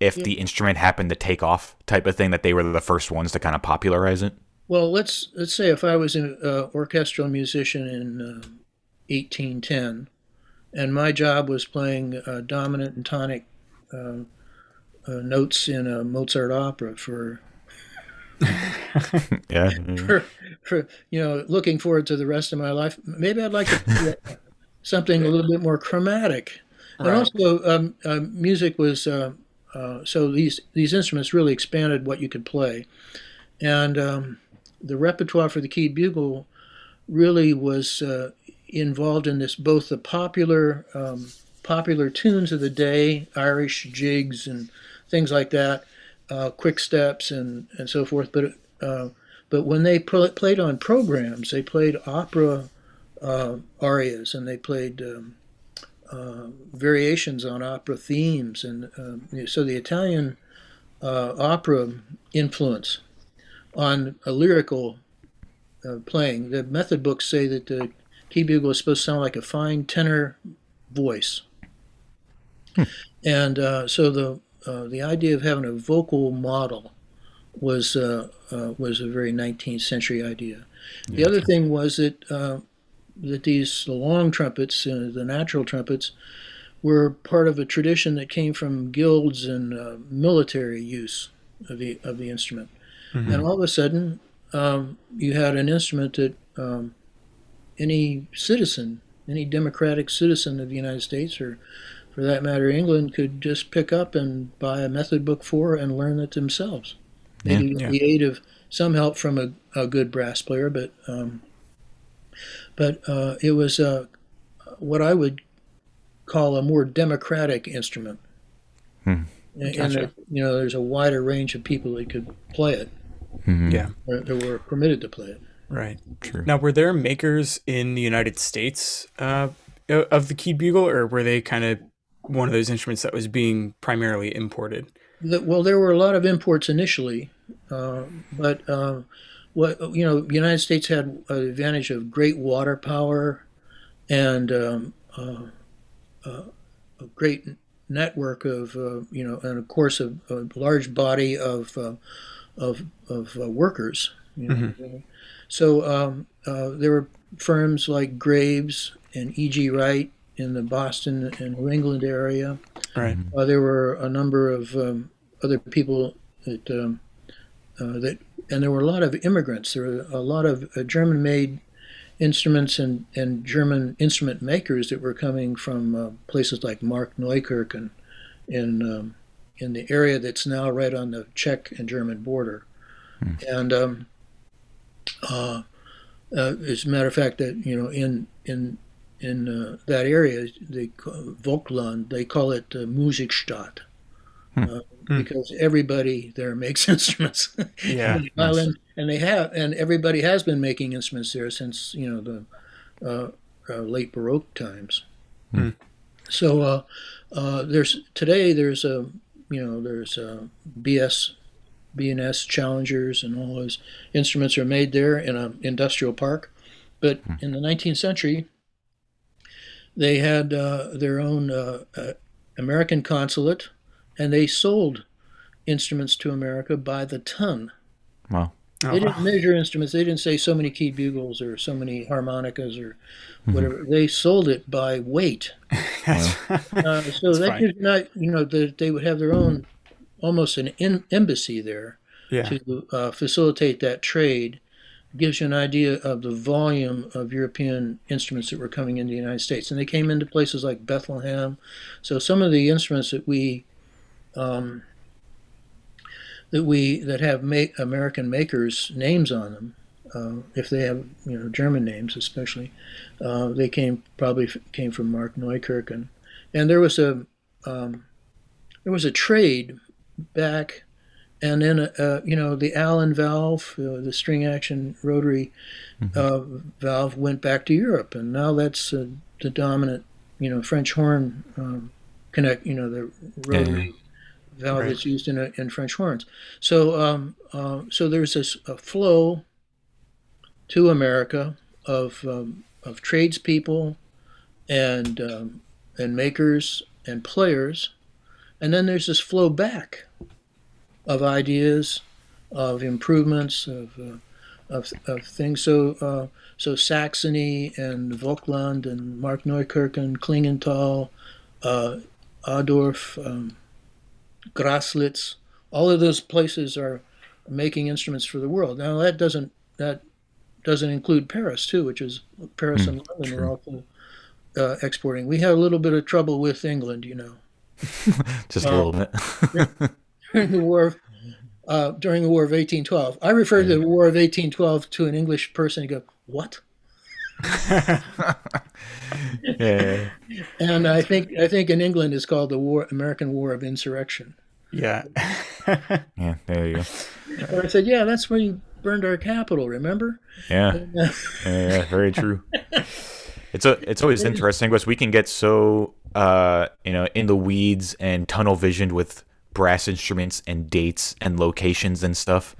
if the instrument happened to take off type of thing that they were the first ones to kind of popularize it? Well, let's let's say if I was an uh, orchestral musician in uh, 1810, and my job was playing uh, dominant and tonic uh, uh, notes in a Mozart opera for, Yeah. for for you know looking forward to the rest of my life. Maybe I'd like something a little bit more chromatic. And also, um, uh, music was uh, uh, so these these instruments really expanded what you could play, and um, the repertoire for the keyed bugle really was uh, involved in this both the popular um, popular tunes of the day, Irish jigs and things like that, uh, quick steps and and so forth. But uh, but when they pl- played on programs, they played opera uh, arias and they played. Um, uh, variations on opera themes, and uh, so the Italian uh, opera influence on a lyrical uh, playing. The method books say that the key bugle is supposed to sound like a fine tenor voice, and uh, so the uh, the idea of having a vocal model was uh, uh, was a very 19th century idea. The other thing was that uh, that these long trumpets, uh, the natural trumpets, were part of a tradition that came from guilds and uh, military use of the of the instrument. And all of a sudden, um, you had an instrument that um, any citizen, any democratic citizen of the United States, or for that matter, England, could just pick up and buy a method book for and learn it themselves. Maybe with Yeah. the aid of some help from a, a good brass player, but um, but uh, it was uh, what I would call a more democratic instrument. Hmm. And, and Gotcha. that, you know, there's a wider range of people that could play it, Mhm. Yeah. or that were permitted to play it. Right. True. Now, were there makers in the United States uh, of the keyed bugle, or were they kind of one of those instruments that was being primarily imported? Well, there were a lot of imports initially, uh, but uh, what you know, the United States had an advantage of great water power and um, uh, uh, a great network of uh, you know, and of course a, a large body of uh, of of uh, workers. You know? mm-hmm. So um, uh, there were firms like Graves and E.G. Wright in the Boston and New England area. Right. there were a number of um, other people that um, that and there were a lot of immigrants. There were a lot of uh, German-made instruments and, and German instrument makers that were coming from uh, places like Markneukirchen and in um, in the area that's now right on the Czech and German border. Hmm. And um, uh, uh, as a matter of fact, that you know in in in uh, that area, they Vogtland, they call it uh, Musikstadt. Hmm. Uh, mm. because everybody there makes instruments. Yeah, the island, and they have, and everybody has been making instruments there since you know the uh, uh, late Baroque times. Mm. So uh, uh, there's today there's a you know there's a BS B&S Challengers and all those instruments are made there in an industrial park. But in the 19th century, they had uh, their own uh, uh, American consulate, and they sold instruments to America by the ton. Wow. They oh, didn't measure instruments. They didn't say so many keyed bugles or so many harmonicas or mm-hmm. whatever. Mm-hmm. They sold it by weight. uh, so that could not, you know, the, they would have their own, almost an in, embassy there yeah. to uh, facilitate that trade. Gives you an idea of the volume of European instruments that were coming into the United States, and they came into places like Bethlehem. So some of the instruments that we um, that we that have make, American makers names on them. Uh, if they have you know German names, especially, uh, they came probably came from Markneukirchen, and there was a um, there was a trade back, and then uh, you know the Allen valve, uh, the string action rotary mm-hmm. Uh, valve went back to Europe, and now that's uh, the dominant you know French horn um, connect you know the rotary. Yeah valve right. that's used in, a, in French horns. So, um, uh, so there's this flow to America of um, of tradespeople and um, and makers and players, and then there's this flow back of ideas, of improvements, of uh, of, of things. So uh, so Saxony and Vogtland and Markneukirchen, Klingenthal, uh, Adorf. Um, Graslitz, all of those places are making instruments for the world. Now that doesn't that doesn't include Paris too, which is Paris mm, and London true. are also uh, exporting. We had a little bit of trouble with England, you know. Just a little bit. during the war, uh, during the War of 1812, I refer to the War of 1812 to an English person and go, "What?" yeah. And I think I think in England it's called the War American War of Insurrection. Yeah. yeah, there you go. And I said, yeah, that's where you burned our capital. Remember? Yeah. And, uh, yeah, yeah, very true. It's a, it's always interesting because we can get so uh, you know in the weeds and tunnel visioned with brass instruments and dates and locations and stuff,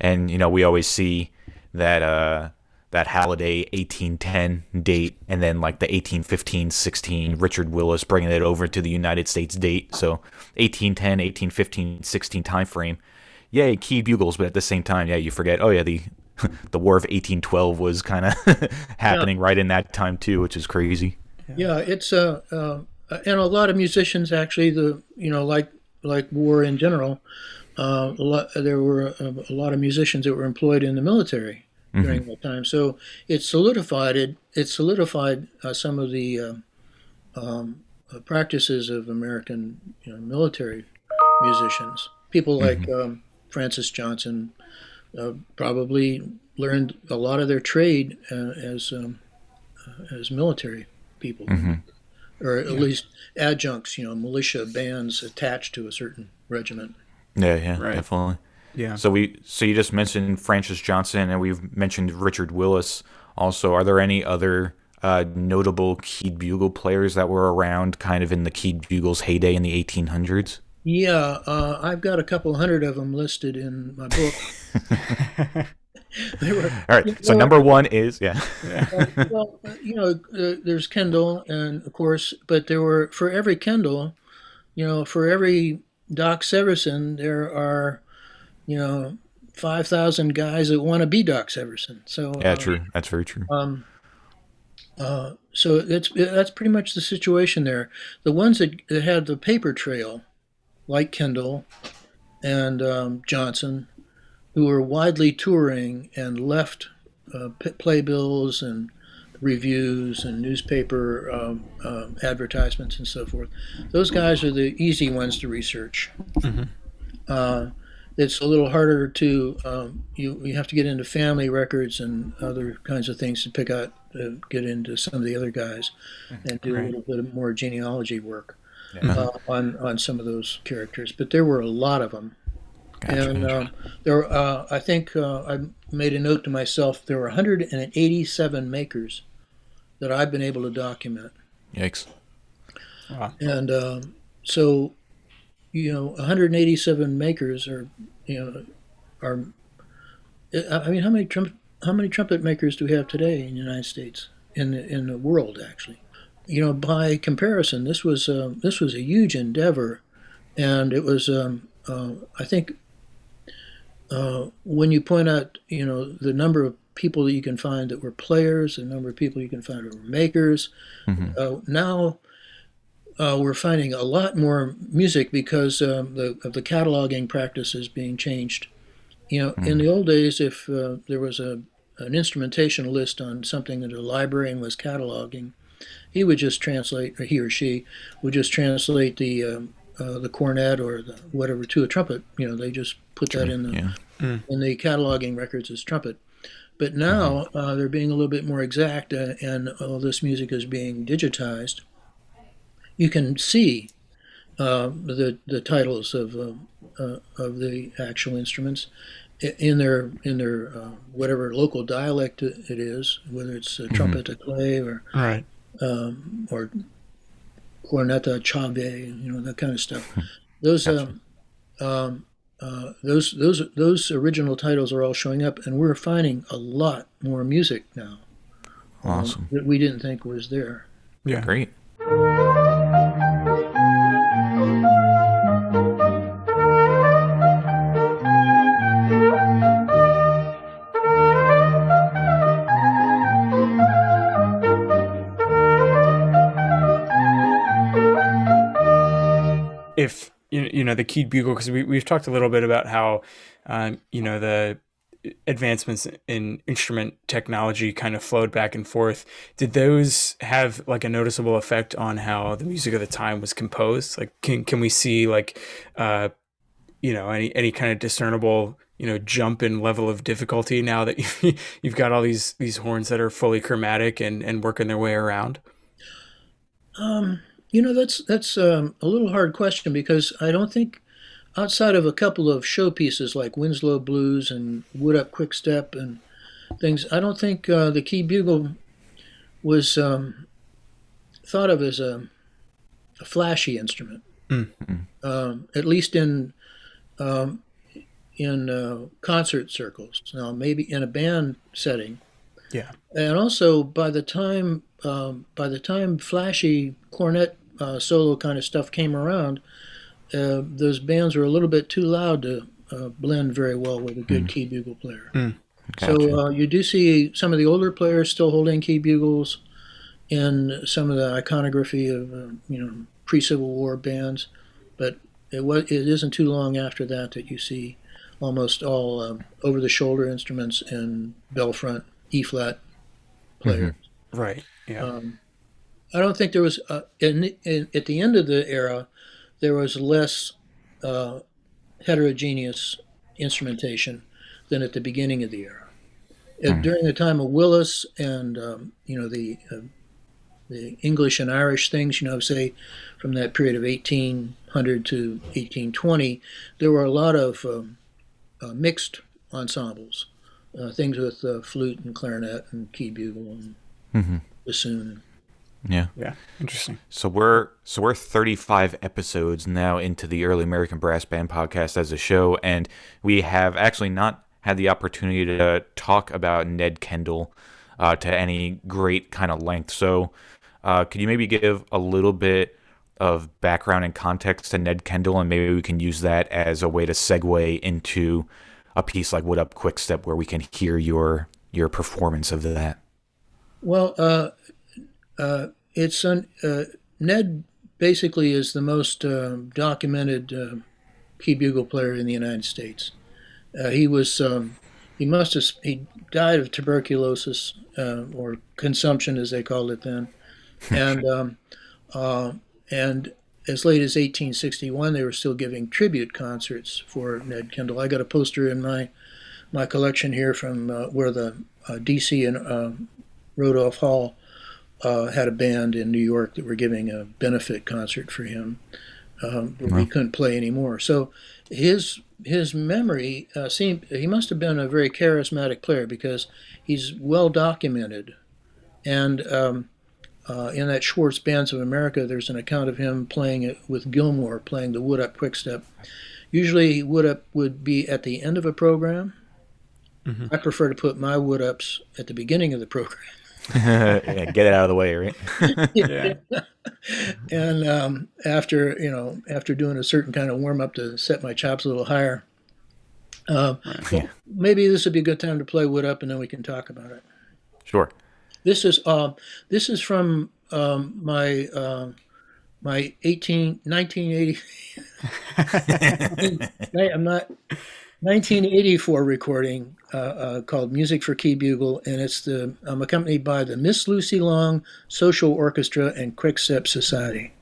and you know we always see that uh, that Halliday 1810 date and then like the 1815 16 Richard Willis bringing it over to the United States date. So 1810, 1815, 16 time frame. Yay, key bugles, but at the same time, yeah, you forget, oh yeah, the the War of 1812 was kind of happening yeah. right in that time too, which is crazy. Yeah, it's uh, uh, and a lot of musicians actually the you know like like war in general. Uh, a lot, there were a, a lot of musicians that were employed in the military mm-hmm. during that time. So it solidified it. It solidified uh, some of the uh, um, uh, practices of American you know, military musicians. People like mm-hmm. um, Francis Johnson uh, probably learned a lot of their trade uh, as um, as military people. Mm-hmm. Or at yeah. least adjuncts, you know, militia bands attached to a certain regiment. Yeah, yeah, right. definitely. Yeah. So we so you just mentioned Francis Johnson and we've mentioned Richard Willis. Also, are there any other uh, notable keyed bugle players that were around kind of in the keyed bugles heyday in the 1800s? Yeah, uh, I've got a couple hundred of them listed in my book. they were, All right. So well- number one is yeah. well, uh, you know, uh, there's Kendall, and of course, but there were for every Kendall, you know, for every Doc Severinsen, there are, you know, five thousand guys that want to be Doc Severinsen. So Yeah, uh, true. That's very true. Um, uh, so that's that's pretty much the situation there. The ones that, that had the paper trail, like Kendall and um, Johnson, who were widely touring and left uh, playbills and reviews and newspaper um, um advertisements and so forth. Those guys are the easy ones to research. Uh, it's a little harder to um, you. You have to get into family records and other kinds of things to pick out, to get into some of the other guys, and do a little bit more genealogy work Yeah. uh, on on some of those characters. But there were a lot of them, Gotcha. and um, there. Uh, I think uh, I made a note to myself. There were 187 makers that I've been able to document. Yikes. Wow. And um, so, you know, 187 makers are, you know, are. I I mean, how many trumpet how many trumpet makers do we have today in the United States in the, in the world actually? You know, by comparison, this was um, this was a huge endeavor, and it was um, uh, I think uh, when you point out you know the number of people that you can find that were players, the number of people you can find that were makers. Uh, now uh, we're finding a lot more music because um, the, of the cataloging practices being changed. You know, in the old days, if uh, there was a an instrumentation list on something that a librarian was cataloging, he would just translate, or he or she would just translate the um, uh, the cornet or the whatever to a trumpet. You know, they just put that in the Yeah. in the cataloging records as trumpet. But now uh, they're being a little bit more exact, uh, and all this music is being digitized. You can see uh, the the titles of uh, uh, of the actual instruments in their in their uh, whatever local dialect it is, whether it's uh, trumpet à clay or Right. um, or cornetta chave, you know that kind of stuff. Those um, um, uh, those those those original titles are all showing up, and we're finding a lot more music now um, Awesome. that we didn't think was there. Yeah. Great. Know the keyed bugle because we we've talked a little bit about how um, you know the advancements in instrument technology kind of flowed back and forth. Did those have like a noticeable effect on how the music of the time was composed? Like, can can we see like uh, you know any any kind of discernible you know jump in level of difficulty now that you've got all these these horns that are fully chromatic and and working their way around? Um, you know, that's that's um, a little hard question because I don't think outside of a couple of showpieces like Winslow Blues and Wood Up Quick Step and things, I don't think uh, the key bugle was um, thought of as a, a flashy instrument. Um, at least in um, in uh, concert circles. Now, maybe in a band setting, Yeah. and also by the time um, by the time flashy cornet uh, solo kind of stuff came around, uh, those bands were a little bit too loud to uh, blend very well with a good key bugle player. Gotcha. So uh, you do see some of the older players still holding key bugles in some of the iconography of uh, you know pre-Civil War bands, but it was it isn't too long after that that you see almost all um, over-the-shoulder instruments and bell front E flat players. Right. Yeah. Um, I don't think there was uh, in, in, at the end of the era there was less uh, heterogeneous instrumentation than at the beginning of the era. Uh, During the time of Willis and um, you know the uh, the English and Irish things, you know, say from that period of 1800 to 1820, there were a lot of um, uh, mixed ensembles, uh, things with uh, flute and clarinet and key bugle and Mm-hmm. bassoon. Yeah. yeah. Interesting. So we're so we're 35 episodes now into the early American Brass Band podcast as a show, and we have actually not had the opportunity to talk about Ned Kendall uh, to any great kind of length. So, uh, could you maybe give a little bit of background and context to Ned Kendall, and maybe we can use that as a way to segue into a piece like Wood Up Quick Step," where we can hear your your performance of that. Well, uh, uh, it's un, uh, Ned basically is the most uh, documented uh, key bugle player in the United States. Uh, he was um, he must have he died of tuberculosis or consumption as they called it then, and um, and as late as 1861 they were still giving tribute concerts for Ned Kendall. I got a poster in my my collection here from where the D.C. and Rodolph Hall uh, had a band in New York that were giving a benefit concert for him, um, but he couldn't play anymore. So his his memory uh, seemed he must have been a very charismatic player because he's well documented, and um, uh, in that Schwartz Bands of America, there's an account of him playing it with Gilmore, playing the Wood Up Quickstep. Usually, Wood Up would be at the end of a program. Mm-hmm. I prefer to put my Wood Ups at the beginning of the program. yeah, get it out of the way, right? yeah. and um, after you know, after doing a certain kind of warm up to set my chops a little higher, uh, yeah. maybe this would be a good time to play Wood Up, and then we can talk about it. Sure. This is uh, this is from um, my uh, my 18, 1980. I'm not 1984 recording uh, uh, called Music for Key Bugle, and it's the I'm accompanied by the Miss Lucy Long Social Orchestra and Quickstep Society.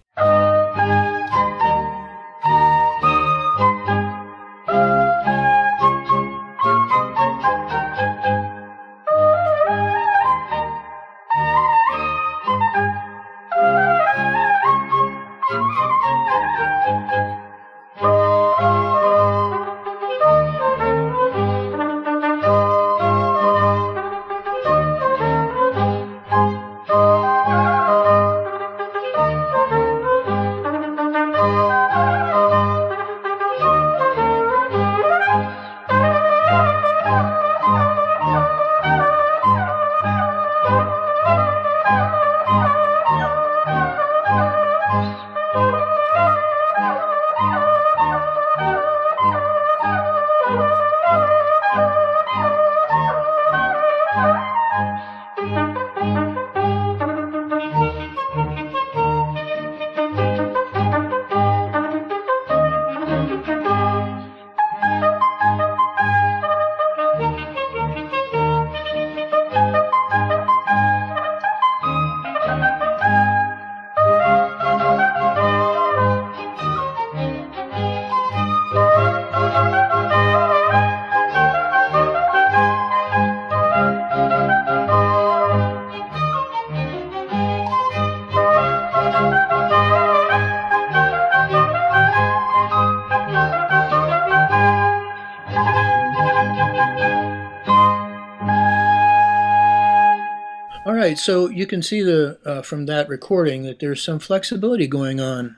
Right. So you can see the uh, from that recording that there's some flexibility going on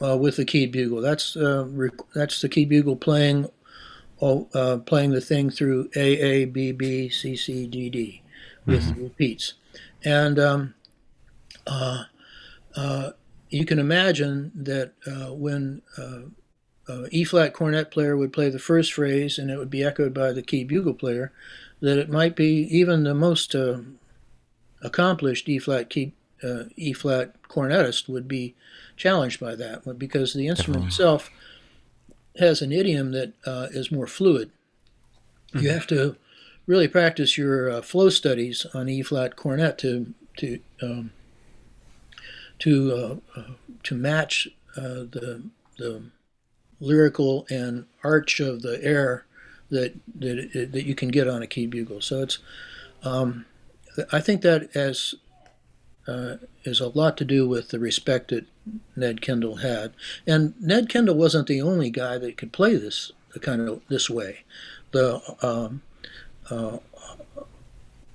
uh, with the keyed bugle. That's uh, that's the keyed bugle playing uh, playing the thing through A A B B C C D D with mm-hmm. repeats, and um, uh, uh, you can imagine that when E flat cornet player would play the first phrase and it would be echoed by the key bugle player, that it might be even the most uh, accomplished E flat key uh, E flat cornetist would be challenged by that because the instrument itself has an idiom that uh, is more fluid. Mm-hmm. You have to really practice your uh, flow studies on E flat cornet to to um, to uh, uh, to match uh, the the lyrical and arch of the air that that that you can get on a key bugle. So it's um, I think that has uh, is a lot to do with the respect that Ned Kendall had, and Ned Kendall wasn't the only guy that could play this kind of this way. The um, uh,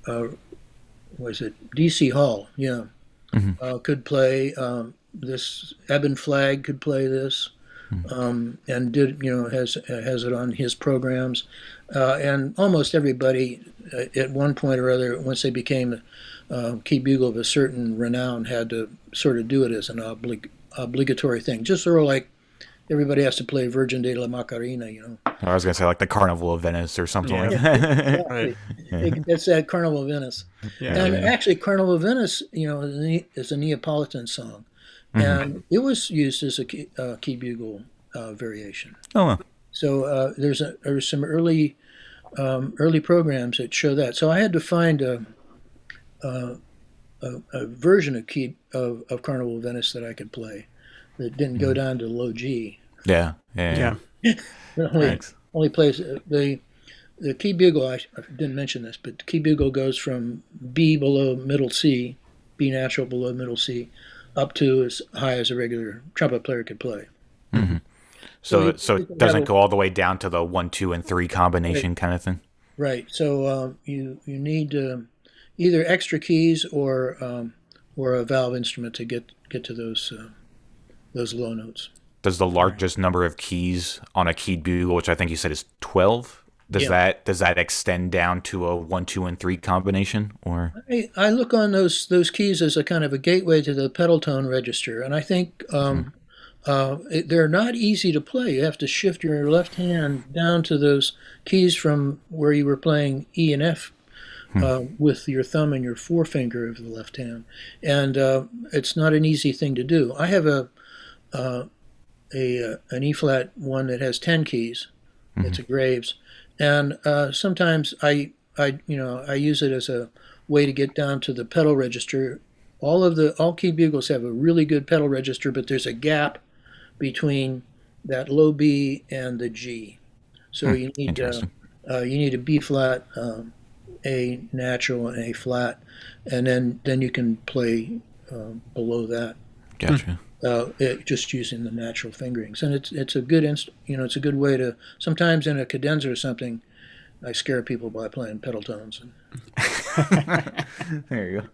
uh, was it D.C. Hall? Yeah, mm-hmm. Uh, could play um, this. Eben Flagg could play this. Mm-hmm. Um, and did you know has has it on his programs. Uh, and almost everybody uh, at one point or other, once they became a uh, key bugle of a certain renown, had to sort of do it as an oblig- obligatory thing. Just sort of like everybody has to play Virgen de la Macarena, you know. I was gonna say like the Carnival of Venice or something Yeah. like that. It- It's that Carnival of Venice. Yeah. and yeah. actually, Carnival of Venice, you know, is a Ne- is a Neapolitan song, and it was used as a key, uh, key bugle uh, variation. oh, well. So uh, there's a, there's some early um, early programs that show that. So I had to find a a, a, a version of key of, of Carnival of Venice that I could play that didn't go down to low G. yeah, yeah, Yeah. It only, Thanks. only plays the the key bugle. I, I didn't mention this, but the key bugle goes from B below middle C, B natural below middle C, up to as high as a regular trumpet player could play. So, you- so it doesn't go all the way down to the one, two, and three combination kind of thing. Right. So uh, you you need um either extra keys or um, or a valve instrument to get get to those uh, those low notes. Does the largest number of keys on a keyed bugle, which I think you said is twelve, does Yeah. that does that extend down to a one, two, and three combination, or I, I look on those those keys as a kind of a gateway to the pedal tone register, and I think um, uh, it, they're not easy to play. You have to shift your left hand down to those keys from where you were playing E and F uh, with your thumb and your forefinger of the left hand, and uh, it's not an easy thing to do. I have a uh, a uh, an E flat one that has ten keys. It's a Graves, and uh, sometimes I I you know I use it as a way to get down to the pedal register. All of the all key bugles have a really good pedal register, but there's a gap between that low B and the G. So you need uh, uh, you need a B flat, um, A natural, and A flat, and then then you can play um, below that gotcha? uh, it, just using the natural fingerings. And it's it's a good inst- you know it's a good way to sometimes in a cadenza or something. I scare people by playing pedal tones and There you go.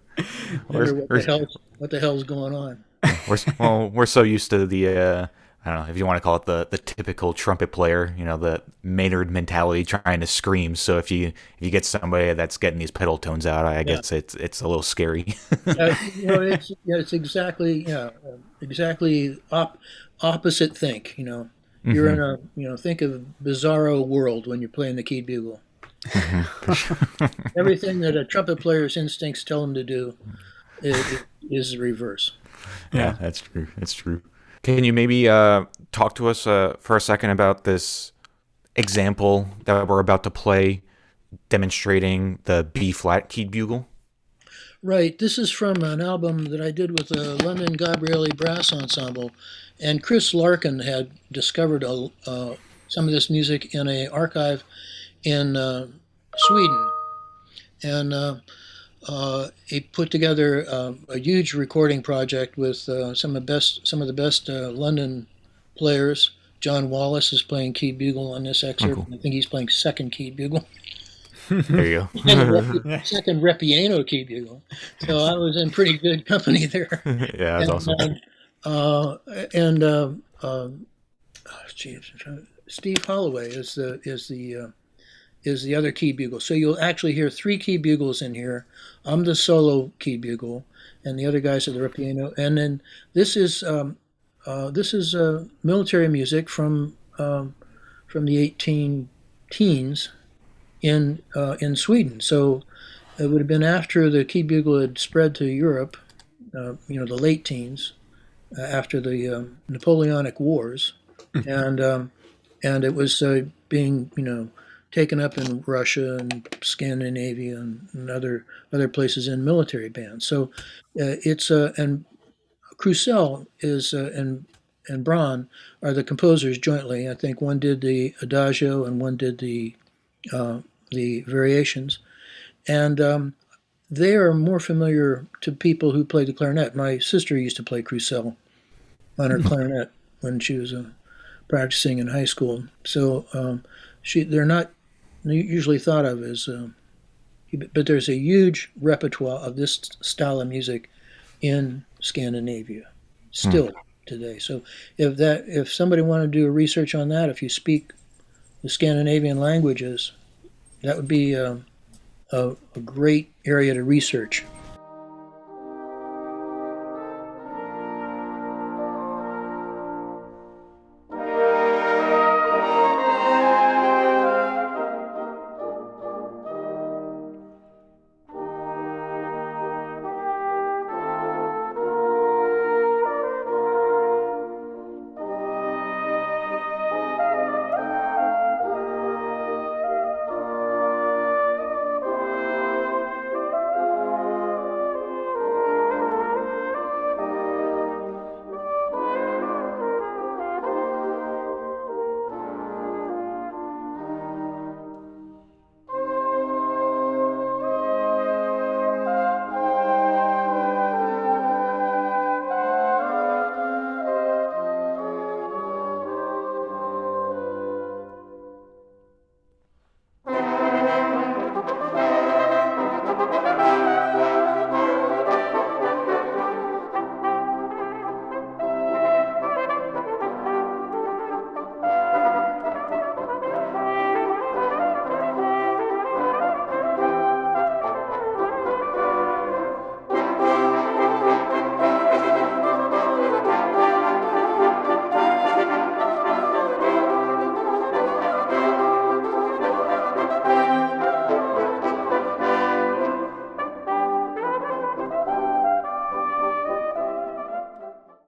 what the hell's what the hell's going on. We're, well, we're so used to the uh, I don't know if you want to call it the the typical trumpet player, you know, the Maynard mentality trying to scream. So if you if you get somebody that's getting these pedal tones out, I guess it's it's a little scary. uh, you know, it's yeah, it's exactly yeah, exactly op- opposite think. You know, you're in a you know think of a bizarro world when you're playing the keyed bugle. Everything that a trumpet player's instincts tell him to do is, is the reverse. Yeah, that's true. That's true. Can you maybe uh, talk to us uh, for a second about this example that we're about to play, demonstrating the B flat keyed bugle? Right. This is from an album that I did with the London Gabrieli Brass Ensemble, and Chris Larkin had discovered a, uh, some of this music in a archive in uh, Sweden, and uh, uh, he put together uh, a huge recording project with uh, some of the best some of the best uh, London players. John Wallace is playing key bugle on this excerpt. cool. I think he's playing second key bugle. There you go. second, Repiano key bugle. So I was in pretty good company there. yeah, that's awesome. And, uh, and uh, um, oh, geez, Steve Holloway is the is the uh, is the other key bugle. So you'll actually hear three key bugles in here. I'm the solo key bugle, and the other guys are the Repiano. And then this is um, uh, this is uh, military music from um, from the 18 teens in uh, in Sweden. So it would have been after the key bugle had spread to Europe, uh, you know, the late teens, uh, after the um, Napoleonic Wars, and um, and it was uh, being you know taken up in Russia and Scandinavia and, and other other places in military bands. So uh, it's uh, and Crusell is uh, and and Braun are the composers jointly. I think one did the Adagio and one did the uh, the variations, and um, they are more familiar to people who play the clarinet. My sister used to play Crusell on her clarinet when she was uh, practicing in high school. So um, she they're not usually thought of as, uh, but there's a huge repertoire of this style of music in Scandinavia still today. So if that if somebody wanted to do a research on that, if you speak the Scandinavian languages, that would be uh, a, a great area to research.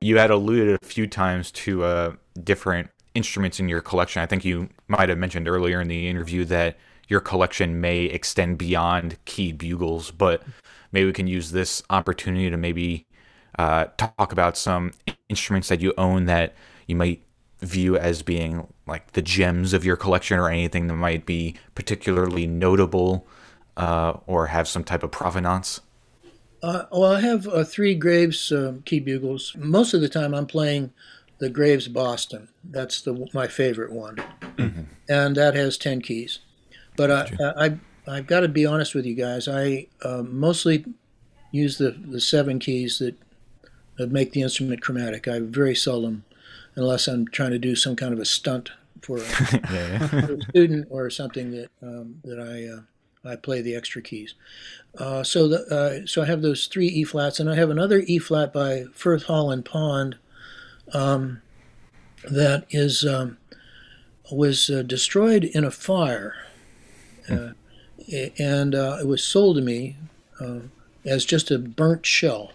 You had alluded a few times to uh, different instruments in your collection. I think you might have mentioned earlier in the interview that your collection may extend beyond keyed bugles, but maybe we can use this opportunity to maybe uh, talk about some instruments that you own that you might view as being like the gems of your collection or anything that might be particularly notable uh, or have some type of provenance. Uh, well, I have uh, three Graves uh, key bugles. Most of the time, I'm playing the Graves Boston. That's the my favorite one, mm-hmm. and that has ten keys. But I, I, I have got to be honest with you guys. I uh, mostly use the the seven keys that, that make the instrument chromatic. I very seldom, unless I'm trying to do some kind of a stunt for a, yeah. for a student or something that um, that I uh, I play the extra keys. Uh, so the, uh, so I have those three E flats, and I have another E flat by Firth Hall and Pond um, that is um, was uh, destroyed in a fire, uh, and uh, it was sold to me uh, as just a burnt shell.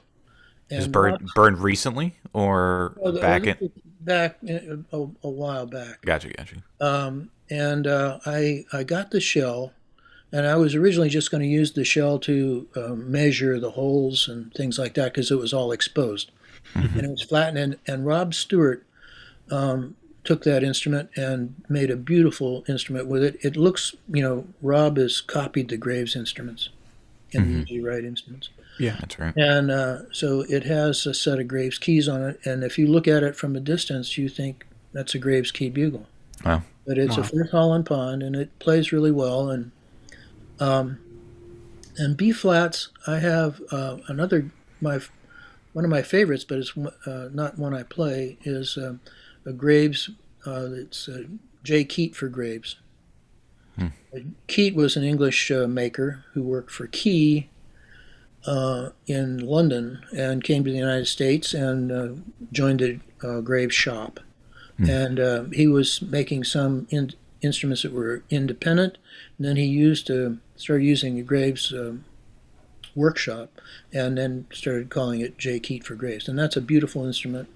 And was burned burned recently or well, back in back a, a, while back. Gotcha, gotcha. Um, and I I got the shell and I was originally just going to use the shell to uh, measure the holes and things like that because it was all exposed. Mm-hmm. And it was flattened. And, and Rob Stewart um, took that instrument and made a beautiful instrument with it. It looks, you know, Rob has copied the Graves instruments and mm-hmm. the Wright instruments. Yeah, that's right. And uh, so it has a set of Graves keys on it. And if you look at it from a distance, you think that's a Graves key bugle. Wow. But it's wow. a Firth Hall and Pond, and it plays really well. And um, and B flats, I have uh, another my one of my favorites, but it's uh, not one I play. Is uh, a Graves. Uh, it's uh, J. Keat for Graves. Hmm. Keat was an English uh, maker who worked for Key in London and came to the United States and joined the Graves shop. Hmm. And he was making some in- instruments that were independent. And then he used uh, started using the Graves uh, workshop, and then started calling it J. Keat for Graves. And that's a beautiful instrument.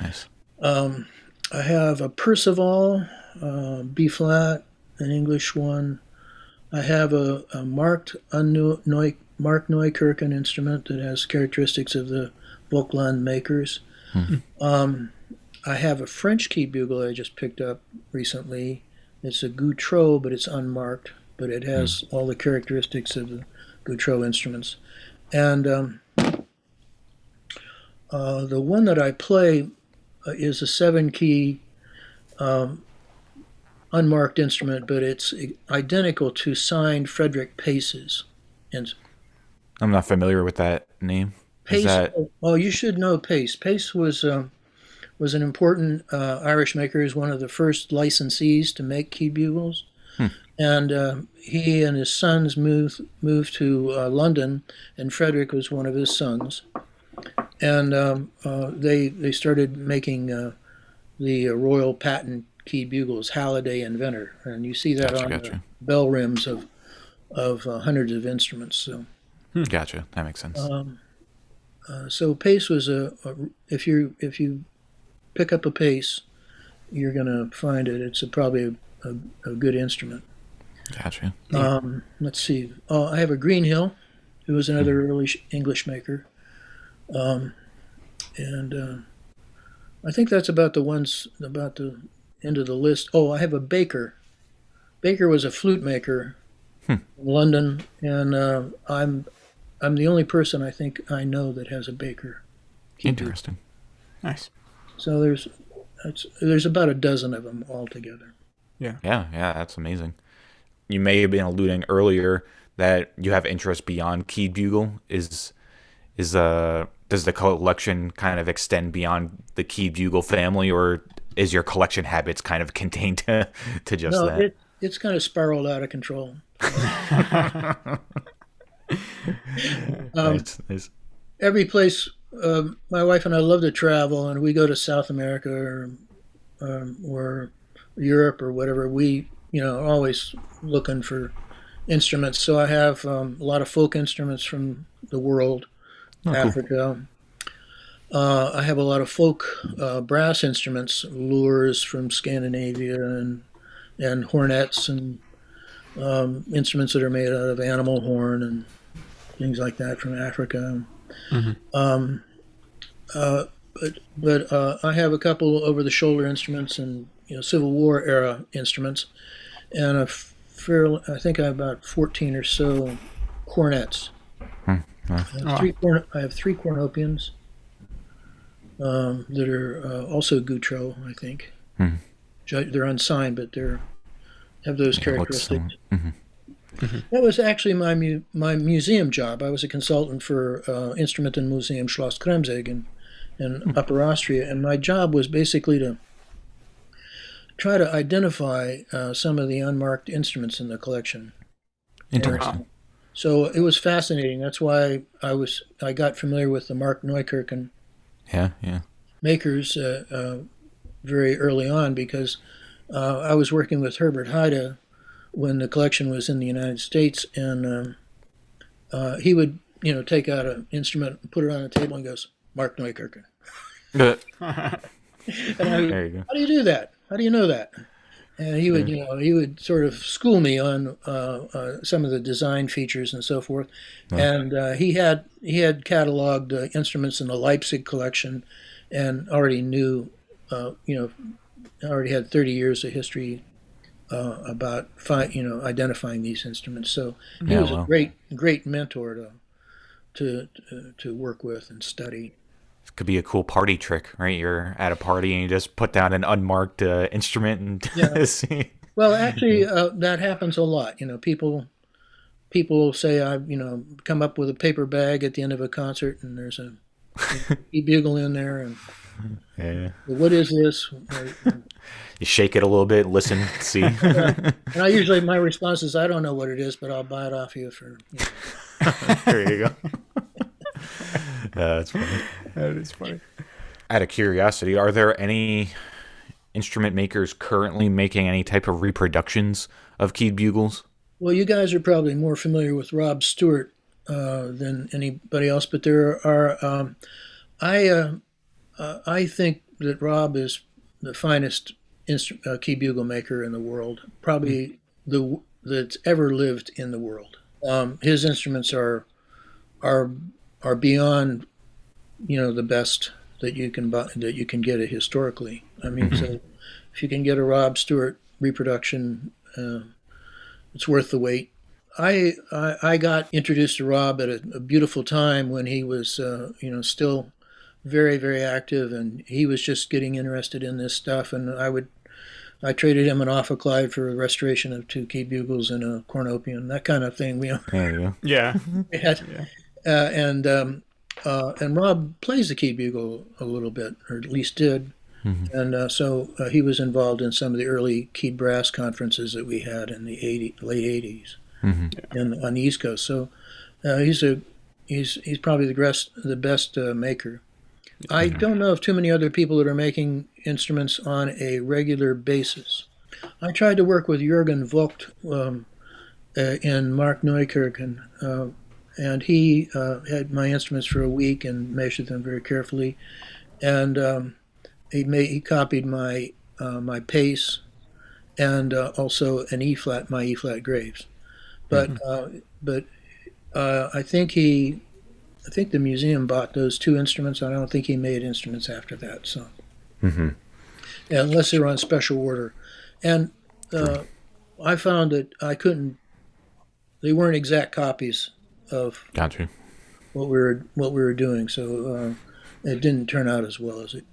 Nice. Um, I have a Percival uh, B flat, an English one. I have a, a marked Neu- Markneukirchen instrument that has characteristics of the Vogtland makers. Mm-hmm. Um, I have a French key bugle I just picked up recently. It's a Gautrot, but it's unmarked, but it has mm. all the characteristics of the Gautrot instruments. And um, uh, the one that I play uh, is a seven key um, unmarked instrument, but it's identical to signed Frederick Pace's. And I'm not familiar with that name. Pace. That... Oh, you should know Pace. Pace was um, was an important uh, Irish maker. He was one of the first licensees to make key bugles. And uh, he and his sons moved moved to uh, London, and Frederick was one of his sons, and um, uh, they they started making uh, the uh, royal patent key bugles, Halliday inventor, and you see that Gotcha, on the bell rims of of uh, hundreds of instruments. So. Gotcha. That makes sense. Um, uh, so pace was a, a if you if you pick up a pace, you're gonna find it. It's a, probably a, a, a good instrument. Gotcha. Um, let's see. Uh, I have a Greenhill, who was another early English maker, um, and uh, I think that's about the ones about the end of the list. Oh, I have a Baker. Baker was a flute maker in London, and uh, I'm I'm the only person I think I know that has a Baker. Interesting. Nice. So there's that's, there's about a dozen of them altogether. Yeah. Yeah, yeah, that's amazing. You may have been alluding earlier that you have interest beyond keyed bugle. Is is uh does the collection kind of extend beyond the keyed bugle family, or is your collection habits kind of contained to to just No, that? it, it's kind of spiraled out of control. um, nice, nice. every place um, my wife and I love to travel, and we go to South America or um, or Europe or whatever. We you know always looking for instruments. So I have um, a lot of folk instruments from the world, Oh, cool. Africa. Uh, I have a lot of folk uh, brass instruments, lurs from Scandinavia, and and hornets and um, instruments that are made out of animal horn and things like that from Africa. Um, uh, but but uh, I have a couple over-the-shoulder instruments and you know Civil War era instruments, and a fair I think I have about fourteen or so cornets. I have Oh. three corn, I have three cornopeans um, that are uh, also Gautrot, I think. Hmm. They're unsigned, but they're have those Yeah, it looks characteristics. similar. That was actually my mu- my museum job. I was a consultant for uh, and Museum Schloss Kremsegg in, in Upper Austria, and my job was basically to try to identify uh, some of the unmarked instruments in the collection. Interesting. So it was fascinating. That's why I was I got familiar with the Markneukirchen Yeah, yeah. makers uh, uh, very early on because uh, I was working with Herbert Heyde when the collection was in the United States, and um, uh, he would you know take out an instrument, put it on the table, and goes Markneukirchen. Uh, And I, there you go. how do you do that? How do you know that? And he would, you know, he would sort of school me on uh, uh, some of the design features and so forth. And uh, he had he had cataloged uh, instruments in the Leipzig collection, and already knew, uh, you know, already had 30 years of history uh, about fi- you know identifying these instruments. So he Yeah, was wow. a great great mentor to to to, to work with and study. Could be a cool party trick, right? You're at a party and you just put down an unmarked uh, instrument and Yeah. see. Well, actually, uh, that happens a lot. You know, people people say I, you know, come up with a paper bag at the end of a concert, and there's a, a bugle in there, and Yeah. what is this? You shake it a little bit, listen, see. And I usually my response is I don't know what it is, but I'll buy it off you for. You know. there you go. Uh, that's funny. That is funny. Out of curiosity, are there any instrument makers currently making any type of reproductions of keyed bugles? Well, you guys are probably more familiar with Rob Stewart uh, than anybody else, but there are. Um, I uh, uh, I think that Rob is the finest instru- uh, key bugle maker in the world, probably the that's ever lived in the world. Um, his instruments are are are beyond you know the best that you can buy that you can get it historically. I mean, so if you can get a Rob Stewart reproduction. Uh, it's worth the wait. I, I I got introduced to Rob at a, a beautiful time when he was uh, you know still very very active and he was just getting interested in this stuff and I would I traded him an ophicleide for a restoration of two key bugles and a cornopean that kind of thing. We There you go. Yeah. had, uh, and um, uh, and Rob plays the key bugle a little bit or at least did Mm-hmm. And uh, so uh, he was involved in some of the early keyed brass conferences that we had in the 80, late 80s mm-hmm. in, on the East Coast. So uh, he's a he's he's probably the best the best uh, maker. I don't know of too many other people that are making instruments on a regular basis. I tried to work with Jürgen Voigt um, uh, and Mark Neukirch, and, uh, he uh, had my instruments for a week and measured them very carefully. And um, he, made, he copied my, uh, my pace and uh, also an E flat, my E flat graves. But, mm-hmm. but I think he I think the museum bought those two instruments. I don't think he made instruments after that. So, mm-hmm. unless they were on special order, and uh, I found that I couldn't. They weren't exact copies of gotcha. what we were what we were doing, so uh, it didn't turn out as well as it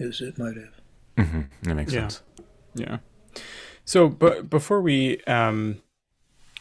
as it might have. Mm-hmm. That makes yeah. sense. Yeah. So, but before we um,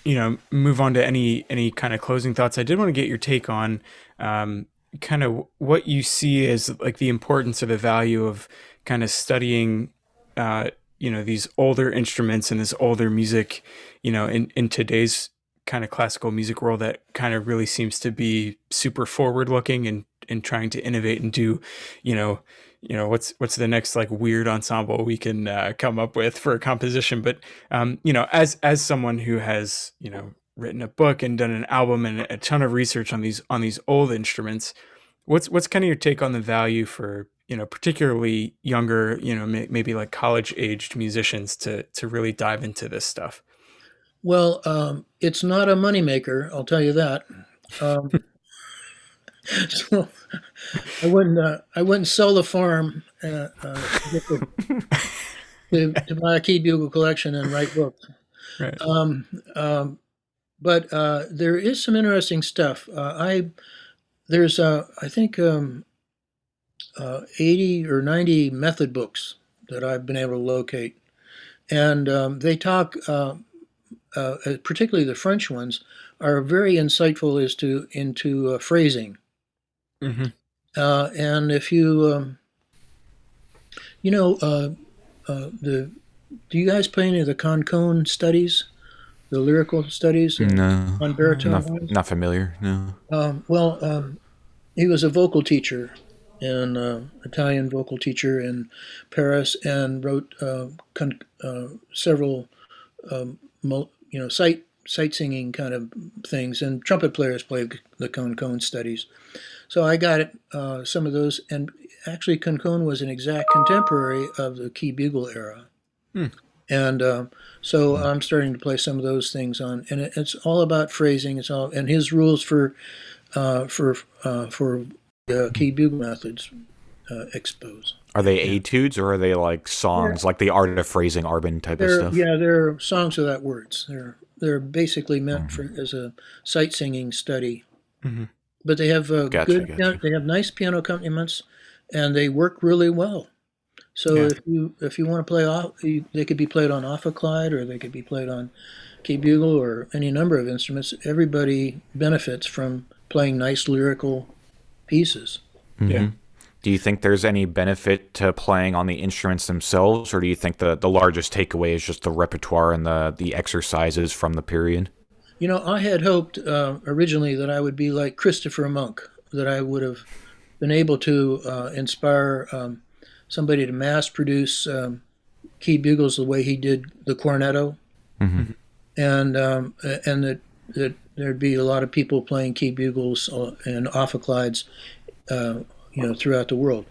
you know move on to any any kind of closing thoughts i did want to get your take on um, kind of what you see as like the importance or the value of kind of studying uh, you know these older instruments and this older music you know in in today's kind of classical music world that kind of really seems to be super forward looking and and trying to innovate and do you know you know what's what's the next like weird ensemble we can uh, come up with for a composition. But um, you know as as someone who has you know written a book and done an album and a ton of research on these on these old instruments what's what's kind of your take on the value for you know particularly younger you know may, maybe like college aged musicians to to really dive into this stuff well um, it's not a moneymaker i'll tell you that um, so I wouldn't uh, I wouldn't sell the farm uh, uh, to, to, to, buy a key bugle collection and write books. Right. Um, um, but uh, there is some interesting stuff. Uh, I there's uh, I think um, 80 or 90 method books that I've been able to locate, and um, they talk. Particularly the French ones are very insightful as to into phrasing Mm-hmm. Uh, and if you, um, you know, uh, uh, the do you guys play any of the Concone studies, the lyrical studies? No, on baritone. Not, not familiar. No. Um, well, um, he was a vocal teacher an uh, Italian vocal teacher in Paris, and wrote uh, con- uh, several, um, mo- you know, sight sight singing kind of things. And trumpet players play the Concone studies. So I got uh, some of those, and actually Concone was an exact contemporary of the key bugle era. Hmm. And uh, so I'm starting to play some of those things on, and it, it's all about phrasing. It's all and his rules for uh, for uh, for key bugle methods uh, expose. Are they etudes or are they like songs, they're, like the art of phrasing, Arban type of stuff? Yeah, they're songs without words. They're they're basically meant mm-hmm. for as a sight singing study. Mm-hmm but they have uh, gotcha, good. Gotcha. They have nice piano accompaniments, and they work really well. So yeah. if you if you want to play off, they could be played on ophicleide, or they could be played on key bugle, or any number of instruments. Everybody benefits from playing nice lyrical pieces. Mm-hmm. Yeah. Do you think there's any benefit to playing on the instruments themselves, or do you think the, the largest takeaway is just the repertoire and the, the exercises from the period? You know, I had hoped uh, originally that I would be like Christopher Monk, that I would have been able to uh, inspire um, somebody to mass produce um, key bugles the way he did the cornetto, mm-hmm. and um, and that that there'd be a lot of people playing key bugles uh, and ophicleides, uh, you know, throughout the world.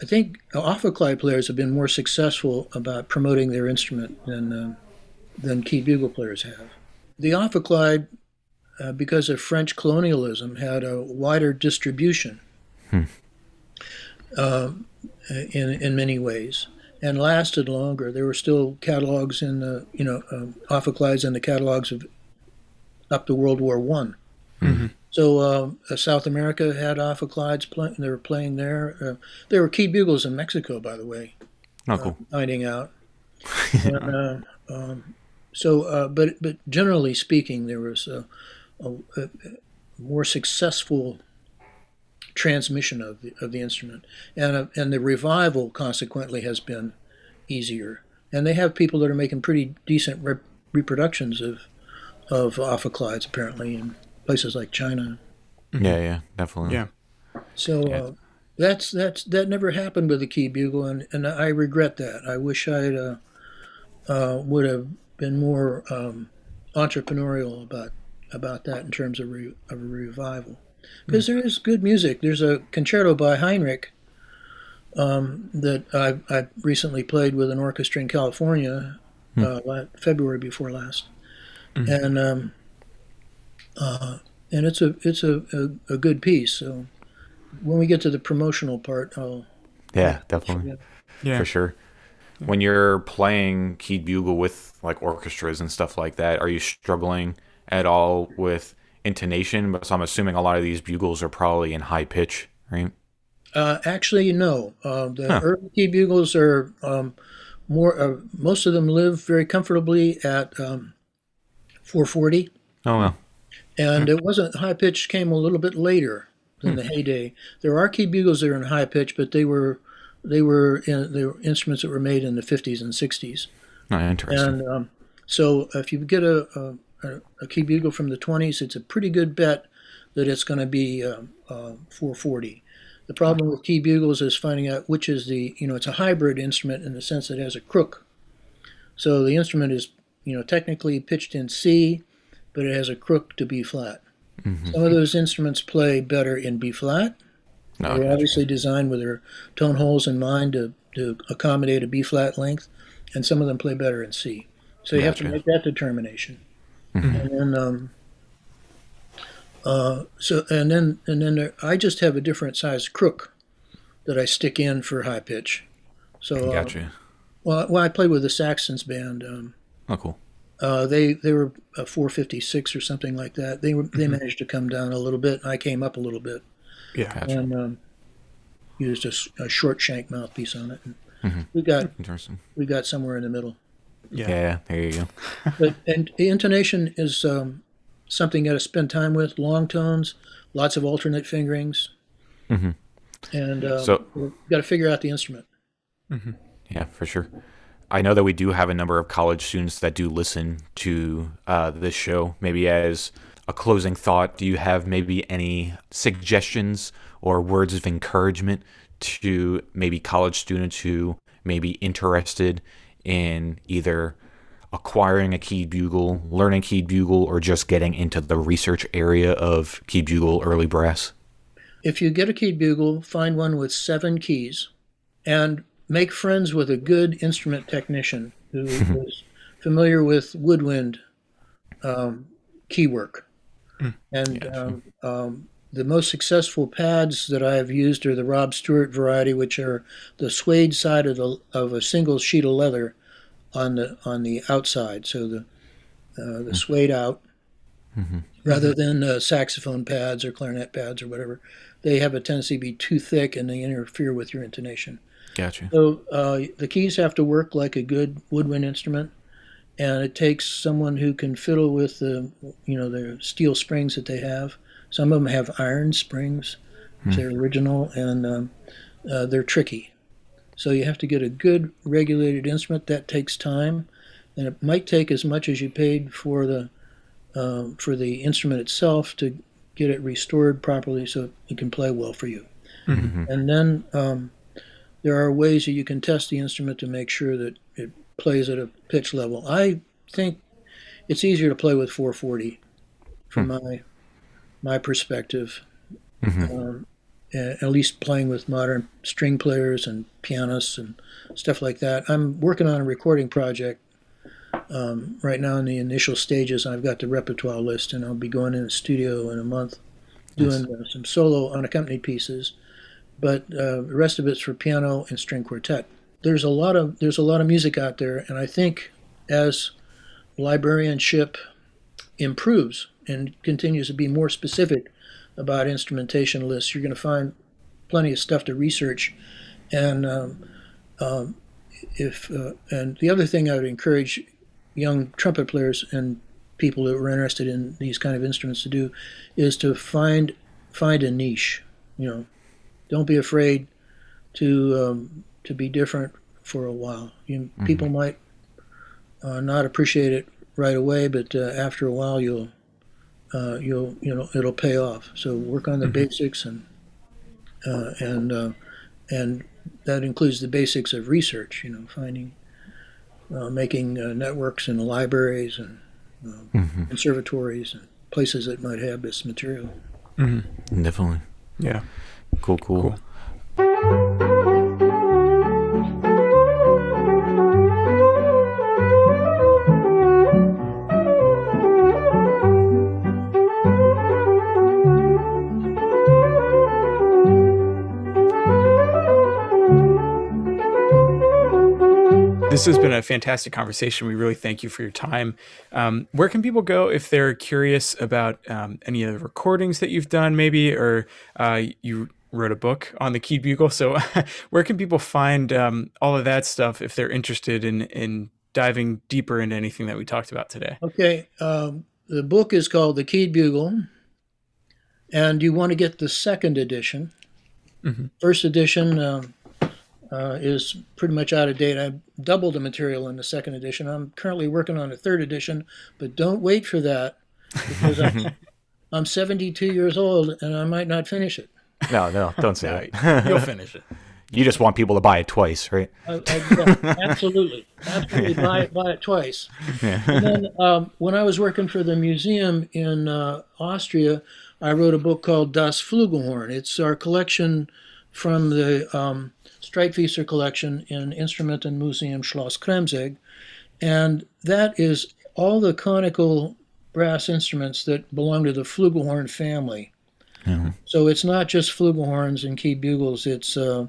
I think ophicleide players have been more successful about promoting their instrument than uh, than key bugle players have. The ophicleide, uh, because of French colonialism, had a wider distribution hmm. uh, in, in many ways and lasted longer. There were still catalogs in the, you know, um, ophicleides in the catalogs of up to World War One. Mm-hmm. So uh, South America had ophicleides. Play, they were playing there. Uh, there were key bugles in Mexico, by the way. Oh, cool. Uh, finding out. and, uh, um, so, uh, but but generally speaking, there was a, a, a more successful transmission of the, of the instrument, and uh, and the revival consequently has been easier. And they have people that are making pretty decent rep- reproductions of ophicleides, apparently in places like China. Yeah, yeah, definitely. Yeah. So uh, that's that's that never happened with the key bugle, and, and I regret that. I wish I uh, uh, would have been more um, entrepreneurial about about that in terms of, re, of a revival, because there is good music. There's a concerto by Heinrich um, that I I recently played with an orchestra in California, uh, February before last, and um, uh, and it's a it's a, a, a good piece. So when we get to the promotional part, I'll Yeah, definitely. Yeah. For sure. When you're playing keyed bugle with like orchestras and stuff like that, are you struggling at all with intonation? But so I'm assuming a lot of these bugles are probably in high pitch, right? Uh, actually, no. Uh, the Huh. early key bugles are um, more. Uh, most of them live very comfortably at um, 440, Oh well. And it wasn't high pitch. Came a little bit later than the heyday. There are key bugles that are in high pitch, but they were they were in, they were instruments that were made in the 50s and 60s. Oh, interesting. And um, so, if you get a, a, a key bugle from the 20s, it's a pretty good bet that it's going to be um, uh, 440. The problem with key bugles is finding out which is the, you know, it's a hybrid instrument in the sense that it has a crook. So the instrument is, you know, technically pitched in C, but it has a crook to B flat. Some of those instruments play better in B flat. no, They're gotcha. obviously designed with their tone holes in mind to, to accommodate a B flat length, and some of them play better in C. So you have to make that determination. And then, um, uh, so and then and then there, I just have a different size crook that I stick in for high pitch. So uh, Gotcha. well, well, I played with the Saxons band. Um, Oh, cool. Uh, they they were a 456 or something like that. They were they managed to come down a little bit. and I came up a little bit Yeah. Gotcha. and um, used a short shank mouthpiece on it. And Mhm. We got Interesting. we got somewhere in the middle. Yeah. Yeah. there you go. But and the intonation is um, something you got to spend time with. Long tones, lots of alternate fingerings, Mhm. and um, So- you got to figure out the instrument. Yeah, for sure. I know that we do have a number of college students that do listen to uh, this show. Maybe as a closing thought, do you have maybe any suggestions or words of encouragement to maybe college students who may be interested in either acquiring a keyed bugle, learning keyed bugle, or just getting into the research area of keyed bugle early brass? If you get a keyed bugle, find one with seven keys, and make friends with a good instrument technician who is familiar with woodwind um, key work. And um, um, the most successful pads that I have used are the Rob Stewart variety, which are the suede side of the of a single sheet of leather on the on the outside, so the uh, the suede out, rather than uh, saxophone pads or clarinet pads or whatever. They have a tendency to be too thick and they interfere with your intonation. Gotcha. So uh, the keys have to work like a good woodwind instrument, and it takes someone who can fiddle with the you know the steel springs that they have. Some of them have iron springs, they're original, and um, uh, they're tricky. So you have to get a good regulated instrument. That takes time, and it might take as much as you paid for the um, for the instrument itself to get it restored properly so it can play well for you. And then um, there are ways that you can test the instrument to make sure that it plays at a pitch level. I think it's easier to play with 440 from my my perspective. Um, at least playing with modern string players and pianists and stuff like that. I'm working on a recording project um, right now in the initial stages. I've got the repertoire list, and I'll be going in the studio in a month doing uh, some solo unaccompanied pieces but uh, the rest of it's for piano and string quartet. There's a lot of there's a lot of music out there, and I think as librarianship improves and continues to be more specific about instrumentation lists, you're going to find plenty of stuff to research. And um, um, if uh, and the other thing I would encourage young trumpet players and people that were interested in these kind of instruments to do is to find find a niche you know, don't be afraid to um, to be different for a while. You, mm-hmm. People might uh, not appreciate it right away, but uh, after a while, you'll uh, you'll you know it'll pay off. So work on the mm-hmm. basics and uh, and uh, and that includes the basics of research. You know, finding uh, making networks in libraries and mm-hmm. conservatories and places that might have this material. Mm-hmm. Definitely. Yeah. Cool. Cool. cool. This has been a fantastic conversation. We really thank you for your time. Um, where can people go if they're curious about um, any of the recordings that you've done, maybe, or uh, you wrote a book on the keyed bugle? So, where can people find um, all of that stuff if they're interested in in diving deeper into anything that we talked about today? Okay, um, the book is called The Keyed Bugle, and you want to get the second edition. Mm-hmm. First edition um, uh, is pretty much out of date. I doubled the material in the second edition. I'm currently working on a third edition, but don't wait for that because I'm, I'm 72 years old and I might not finish it. No, no, don't say it. You'll finish it. You just want people to buy it twice, right? Uh, uh, yeah, absolutely, absolutely. buy it, buy it twice. Yeah. And then um, when I was working for the museum in uh, Austria, I wrote a book called Das Flugelhorn. It's our collection from the um, Streitwieser collection in Instrument and Museum Schloss Kremsegg. And that is all the conical brass instruments that belong to the flugelhorn family. Mm-hmm. So it's not just flugelhorns and key bugles, it's uh,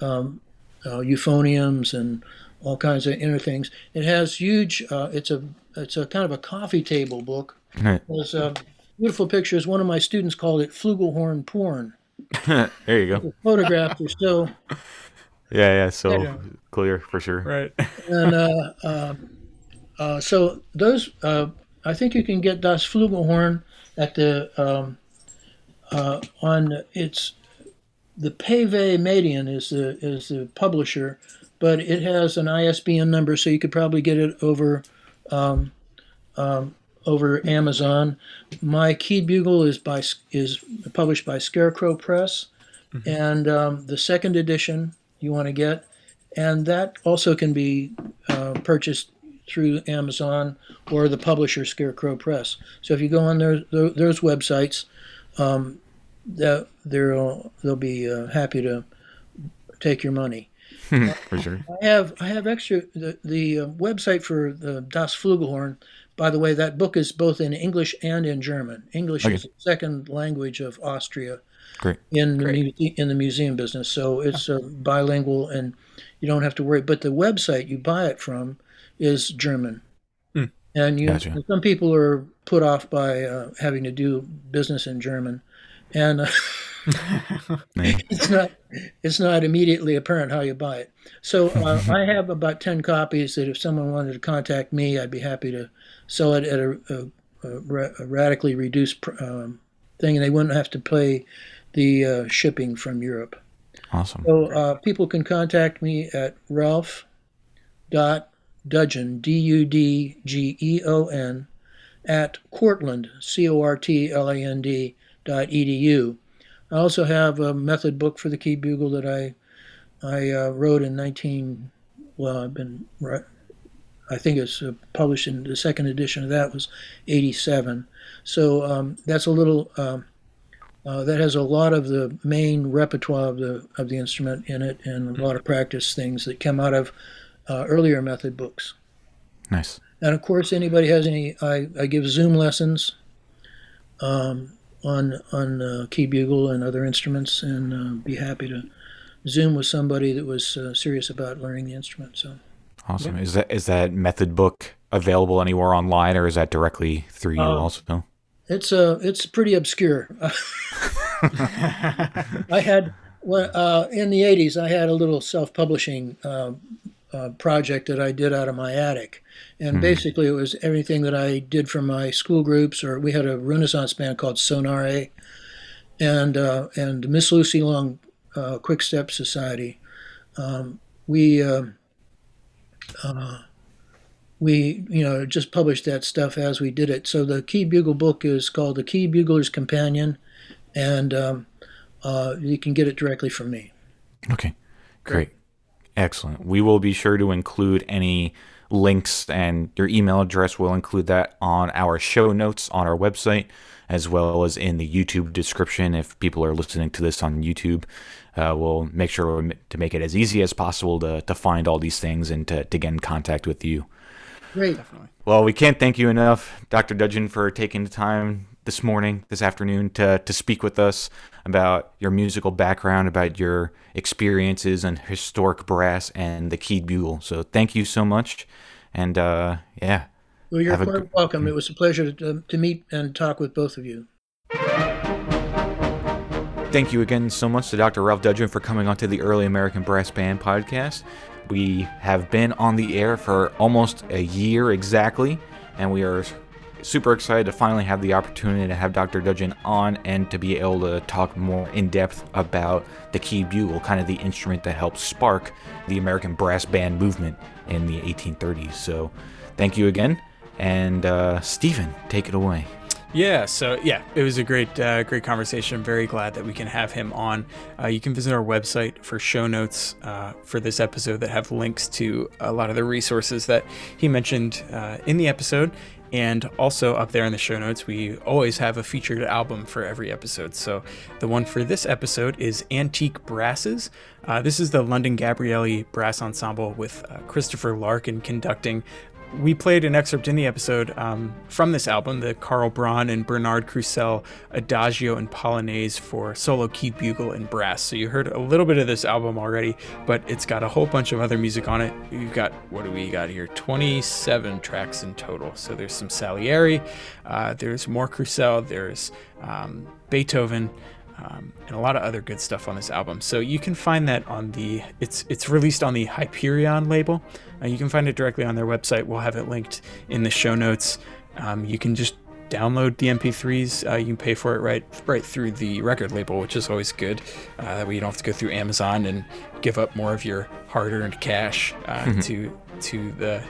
um, uh, euphoniums and all kinds of inner things. It has huge, uh, it's a it's a kind of a coffee table book. Right. There's uh, beautiful pictures. One of my students called it flugelhorn porn. there you go. The photographs are so yeah, yeah. So yeah. clear for sure. Right. and uh, uh, uh, so those, uh, I think you can get Das Flugelhorn at the um, uh, on its the Pave Median is the is the publisher, but it has an ISBN number, so you could probably get it over. Um, um, over Amazon. My Keyed Bugle is by is published by Scarecrow Press, mm-hmm. and um, the second edition you want to get. And that also can be uh, purchased through Amazon or the publisher Scarecrow Press. So if you go on their, those websites, um, they'll, they'll be uh, happy to take your money. for sure. I have I have extra the, the uh, website for the Das Flugelhorn. By the way, that book is both in English and in German. English okay. is the second language of Austria, Great. in Great. the in the museum business. So it's uh, bilingual, and you don't have to worry. But the website you buy it from is German. And you gotcha. some people are put off by uh, having to do business in German, and uh, it's not it's not immediately apparent how you buy it. So uh, I have about ten copies that if someone wanted to contact me, I'd be happy to sell it at a, a, a, radically reduced um, thing, and they wouldn't have to pay the uh, shipping from Europe. Awesome. So uh, people can contact me at Ralph dot Dudgeon D U D G E O N at Cortland C O R T L A N D dot edu. I also have a method book for the key bugle that I I uh, wrote in 19. Well, I've been I think it's uh, published in the second edition of that was 87. So um, that's a little. Um, uh, that has a lot of the main repertoire of the of the instrument in it, and a lot of practice things that come out of uh, earlier method books. Nice. And of course, anybody has any, I, I give Zoom lessons um, on on uh, key bugle and other instruments, and uh, be happy to Zoom with somebody that was uh, serious about learning the instrument. So. Awesome. Yeah. Is that is that method book available anywhere online, or is that directly through you uh, also? It's uh, it's pretty obscure. I had uh, in the '80s. I had a little self-publishing uh, uh, project that I did out of my attic, and hmm. basically it was everything that I did for my school groups. Or we had a Renaissance band called Sonare, and uh, and Miss Lucy Long uh, Quick Step Society. Um, we uh, uh, we you know just published that stuff as we did it. So the Key Bugle book is called the Key Bugler's Companion, and um, uh, you can get it directly from me. Okay, great, excellent. We will be sure to include any links and your email address. We'll include that on our show notes on our website as well as in the YouTube description if people are listening to this on YouTube. Uh, we'll make sure to make it as easy as possible to, to find all these things and to, to get in contact with you. Great. Definitely. Well, we can't thank you enough, Dr. Dudgeon, for taking the time this morning, this afternoon, to, to speak with us about your musical background, about your experiences and historic brass and the keyed bugle. So thank you so much. And uh, yeah. Well, you're quite welcome. It was a pleasure to, to meet and talk with both of you. Thank you again so much to Dr. Ralph Dudgeon for coming onto the Early American Brass Band podcast. We have been on the air for almost a year exactly, and we are super excited to finally have the opportunity to have Dr. Dudgeon on and to be able to talk more in depth about the key bugle, kind of the instrument that helped spark the American brass band movement in the 1830s. So, thank you again, and uh, Stephen, take it away. Yeah, so yeah, it was a great, uh, great conversation. Very glad that we can have him on. Uh, you can visit our website for show notes uh, for this episode that have links to a lot of the resources that he mentioned uh, in the episode. And also up there in the show notes, we always have a featured album for every episode. So the one for this episode is Antique Brasses. Uh, this is the London Gabrieli Brass Ensemble with uh, Christopher Larkin conducting we played an excerpt in the episode um, from this album, the Carl Braun and Bernard Crusell Adagio and Polonaise for solo keyed bugle and brass. So you heard a little bit of this album already, but it's got a whole bunch of other music on it. You've got, what do we got here? 27 tracks in total. So there's some Salieri, uh, there's more Crusell, there's um, Beethoven. Um, and a lot of other good stuff on this album. So you can find that on the it's it's released on the Hyperion label. Uh, you can find it directly on their website. We'll have it linked in the show notes. Um, you can just download the MP3s. Uh, you can pay for it right right through the record label, which is always good. Uh, that way you don't have to go through Amazon and give up more of your hard-earned cash uh, to to the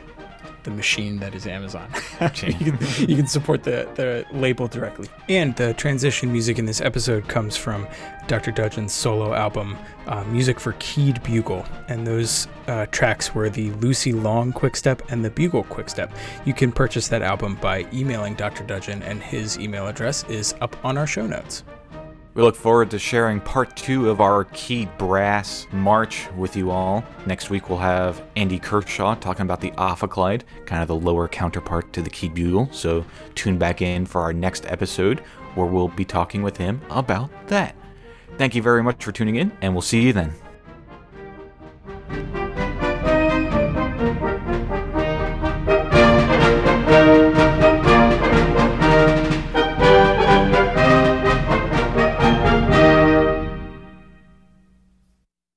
the machine that is Amazon. you, can, you can support the, the label directly. And the transition music in this episode comes from Dr. Dudgeon's solo album, uh, Music for Keyed Bugle. And those uh, tracks were the Lucy Long Quickstep and the Bugle Quickstep. You can purchase that album by emailing Dr. Dudgeon, and his email address is up on our show notes. We look forward to sharing part two of our Key brass march with you all. Next week, we'll have Andy Kershaw talking about the Ophicleide, kind of the lower counterpart to the keyed bugle. So tune back in for our next episode where we'll be talking with him about that. Thank you very much for tuning in, and we'll see you then.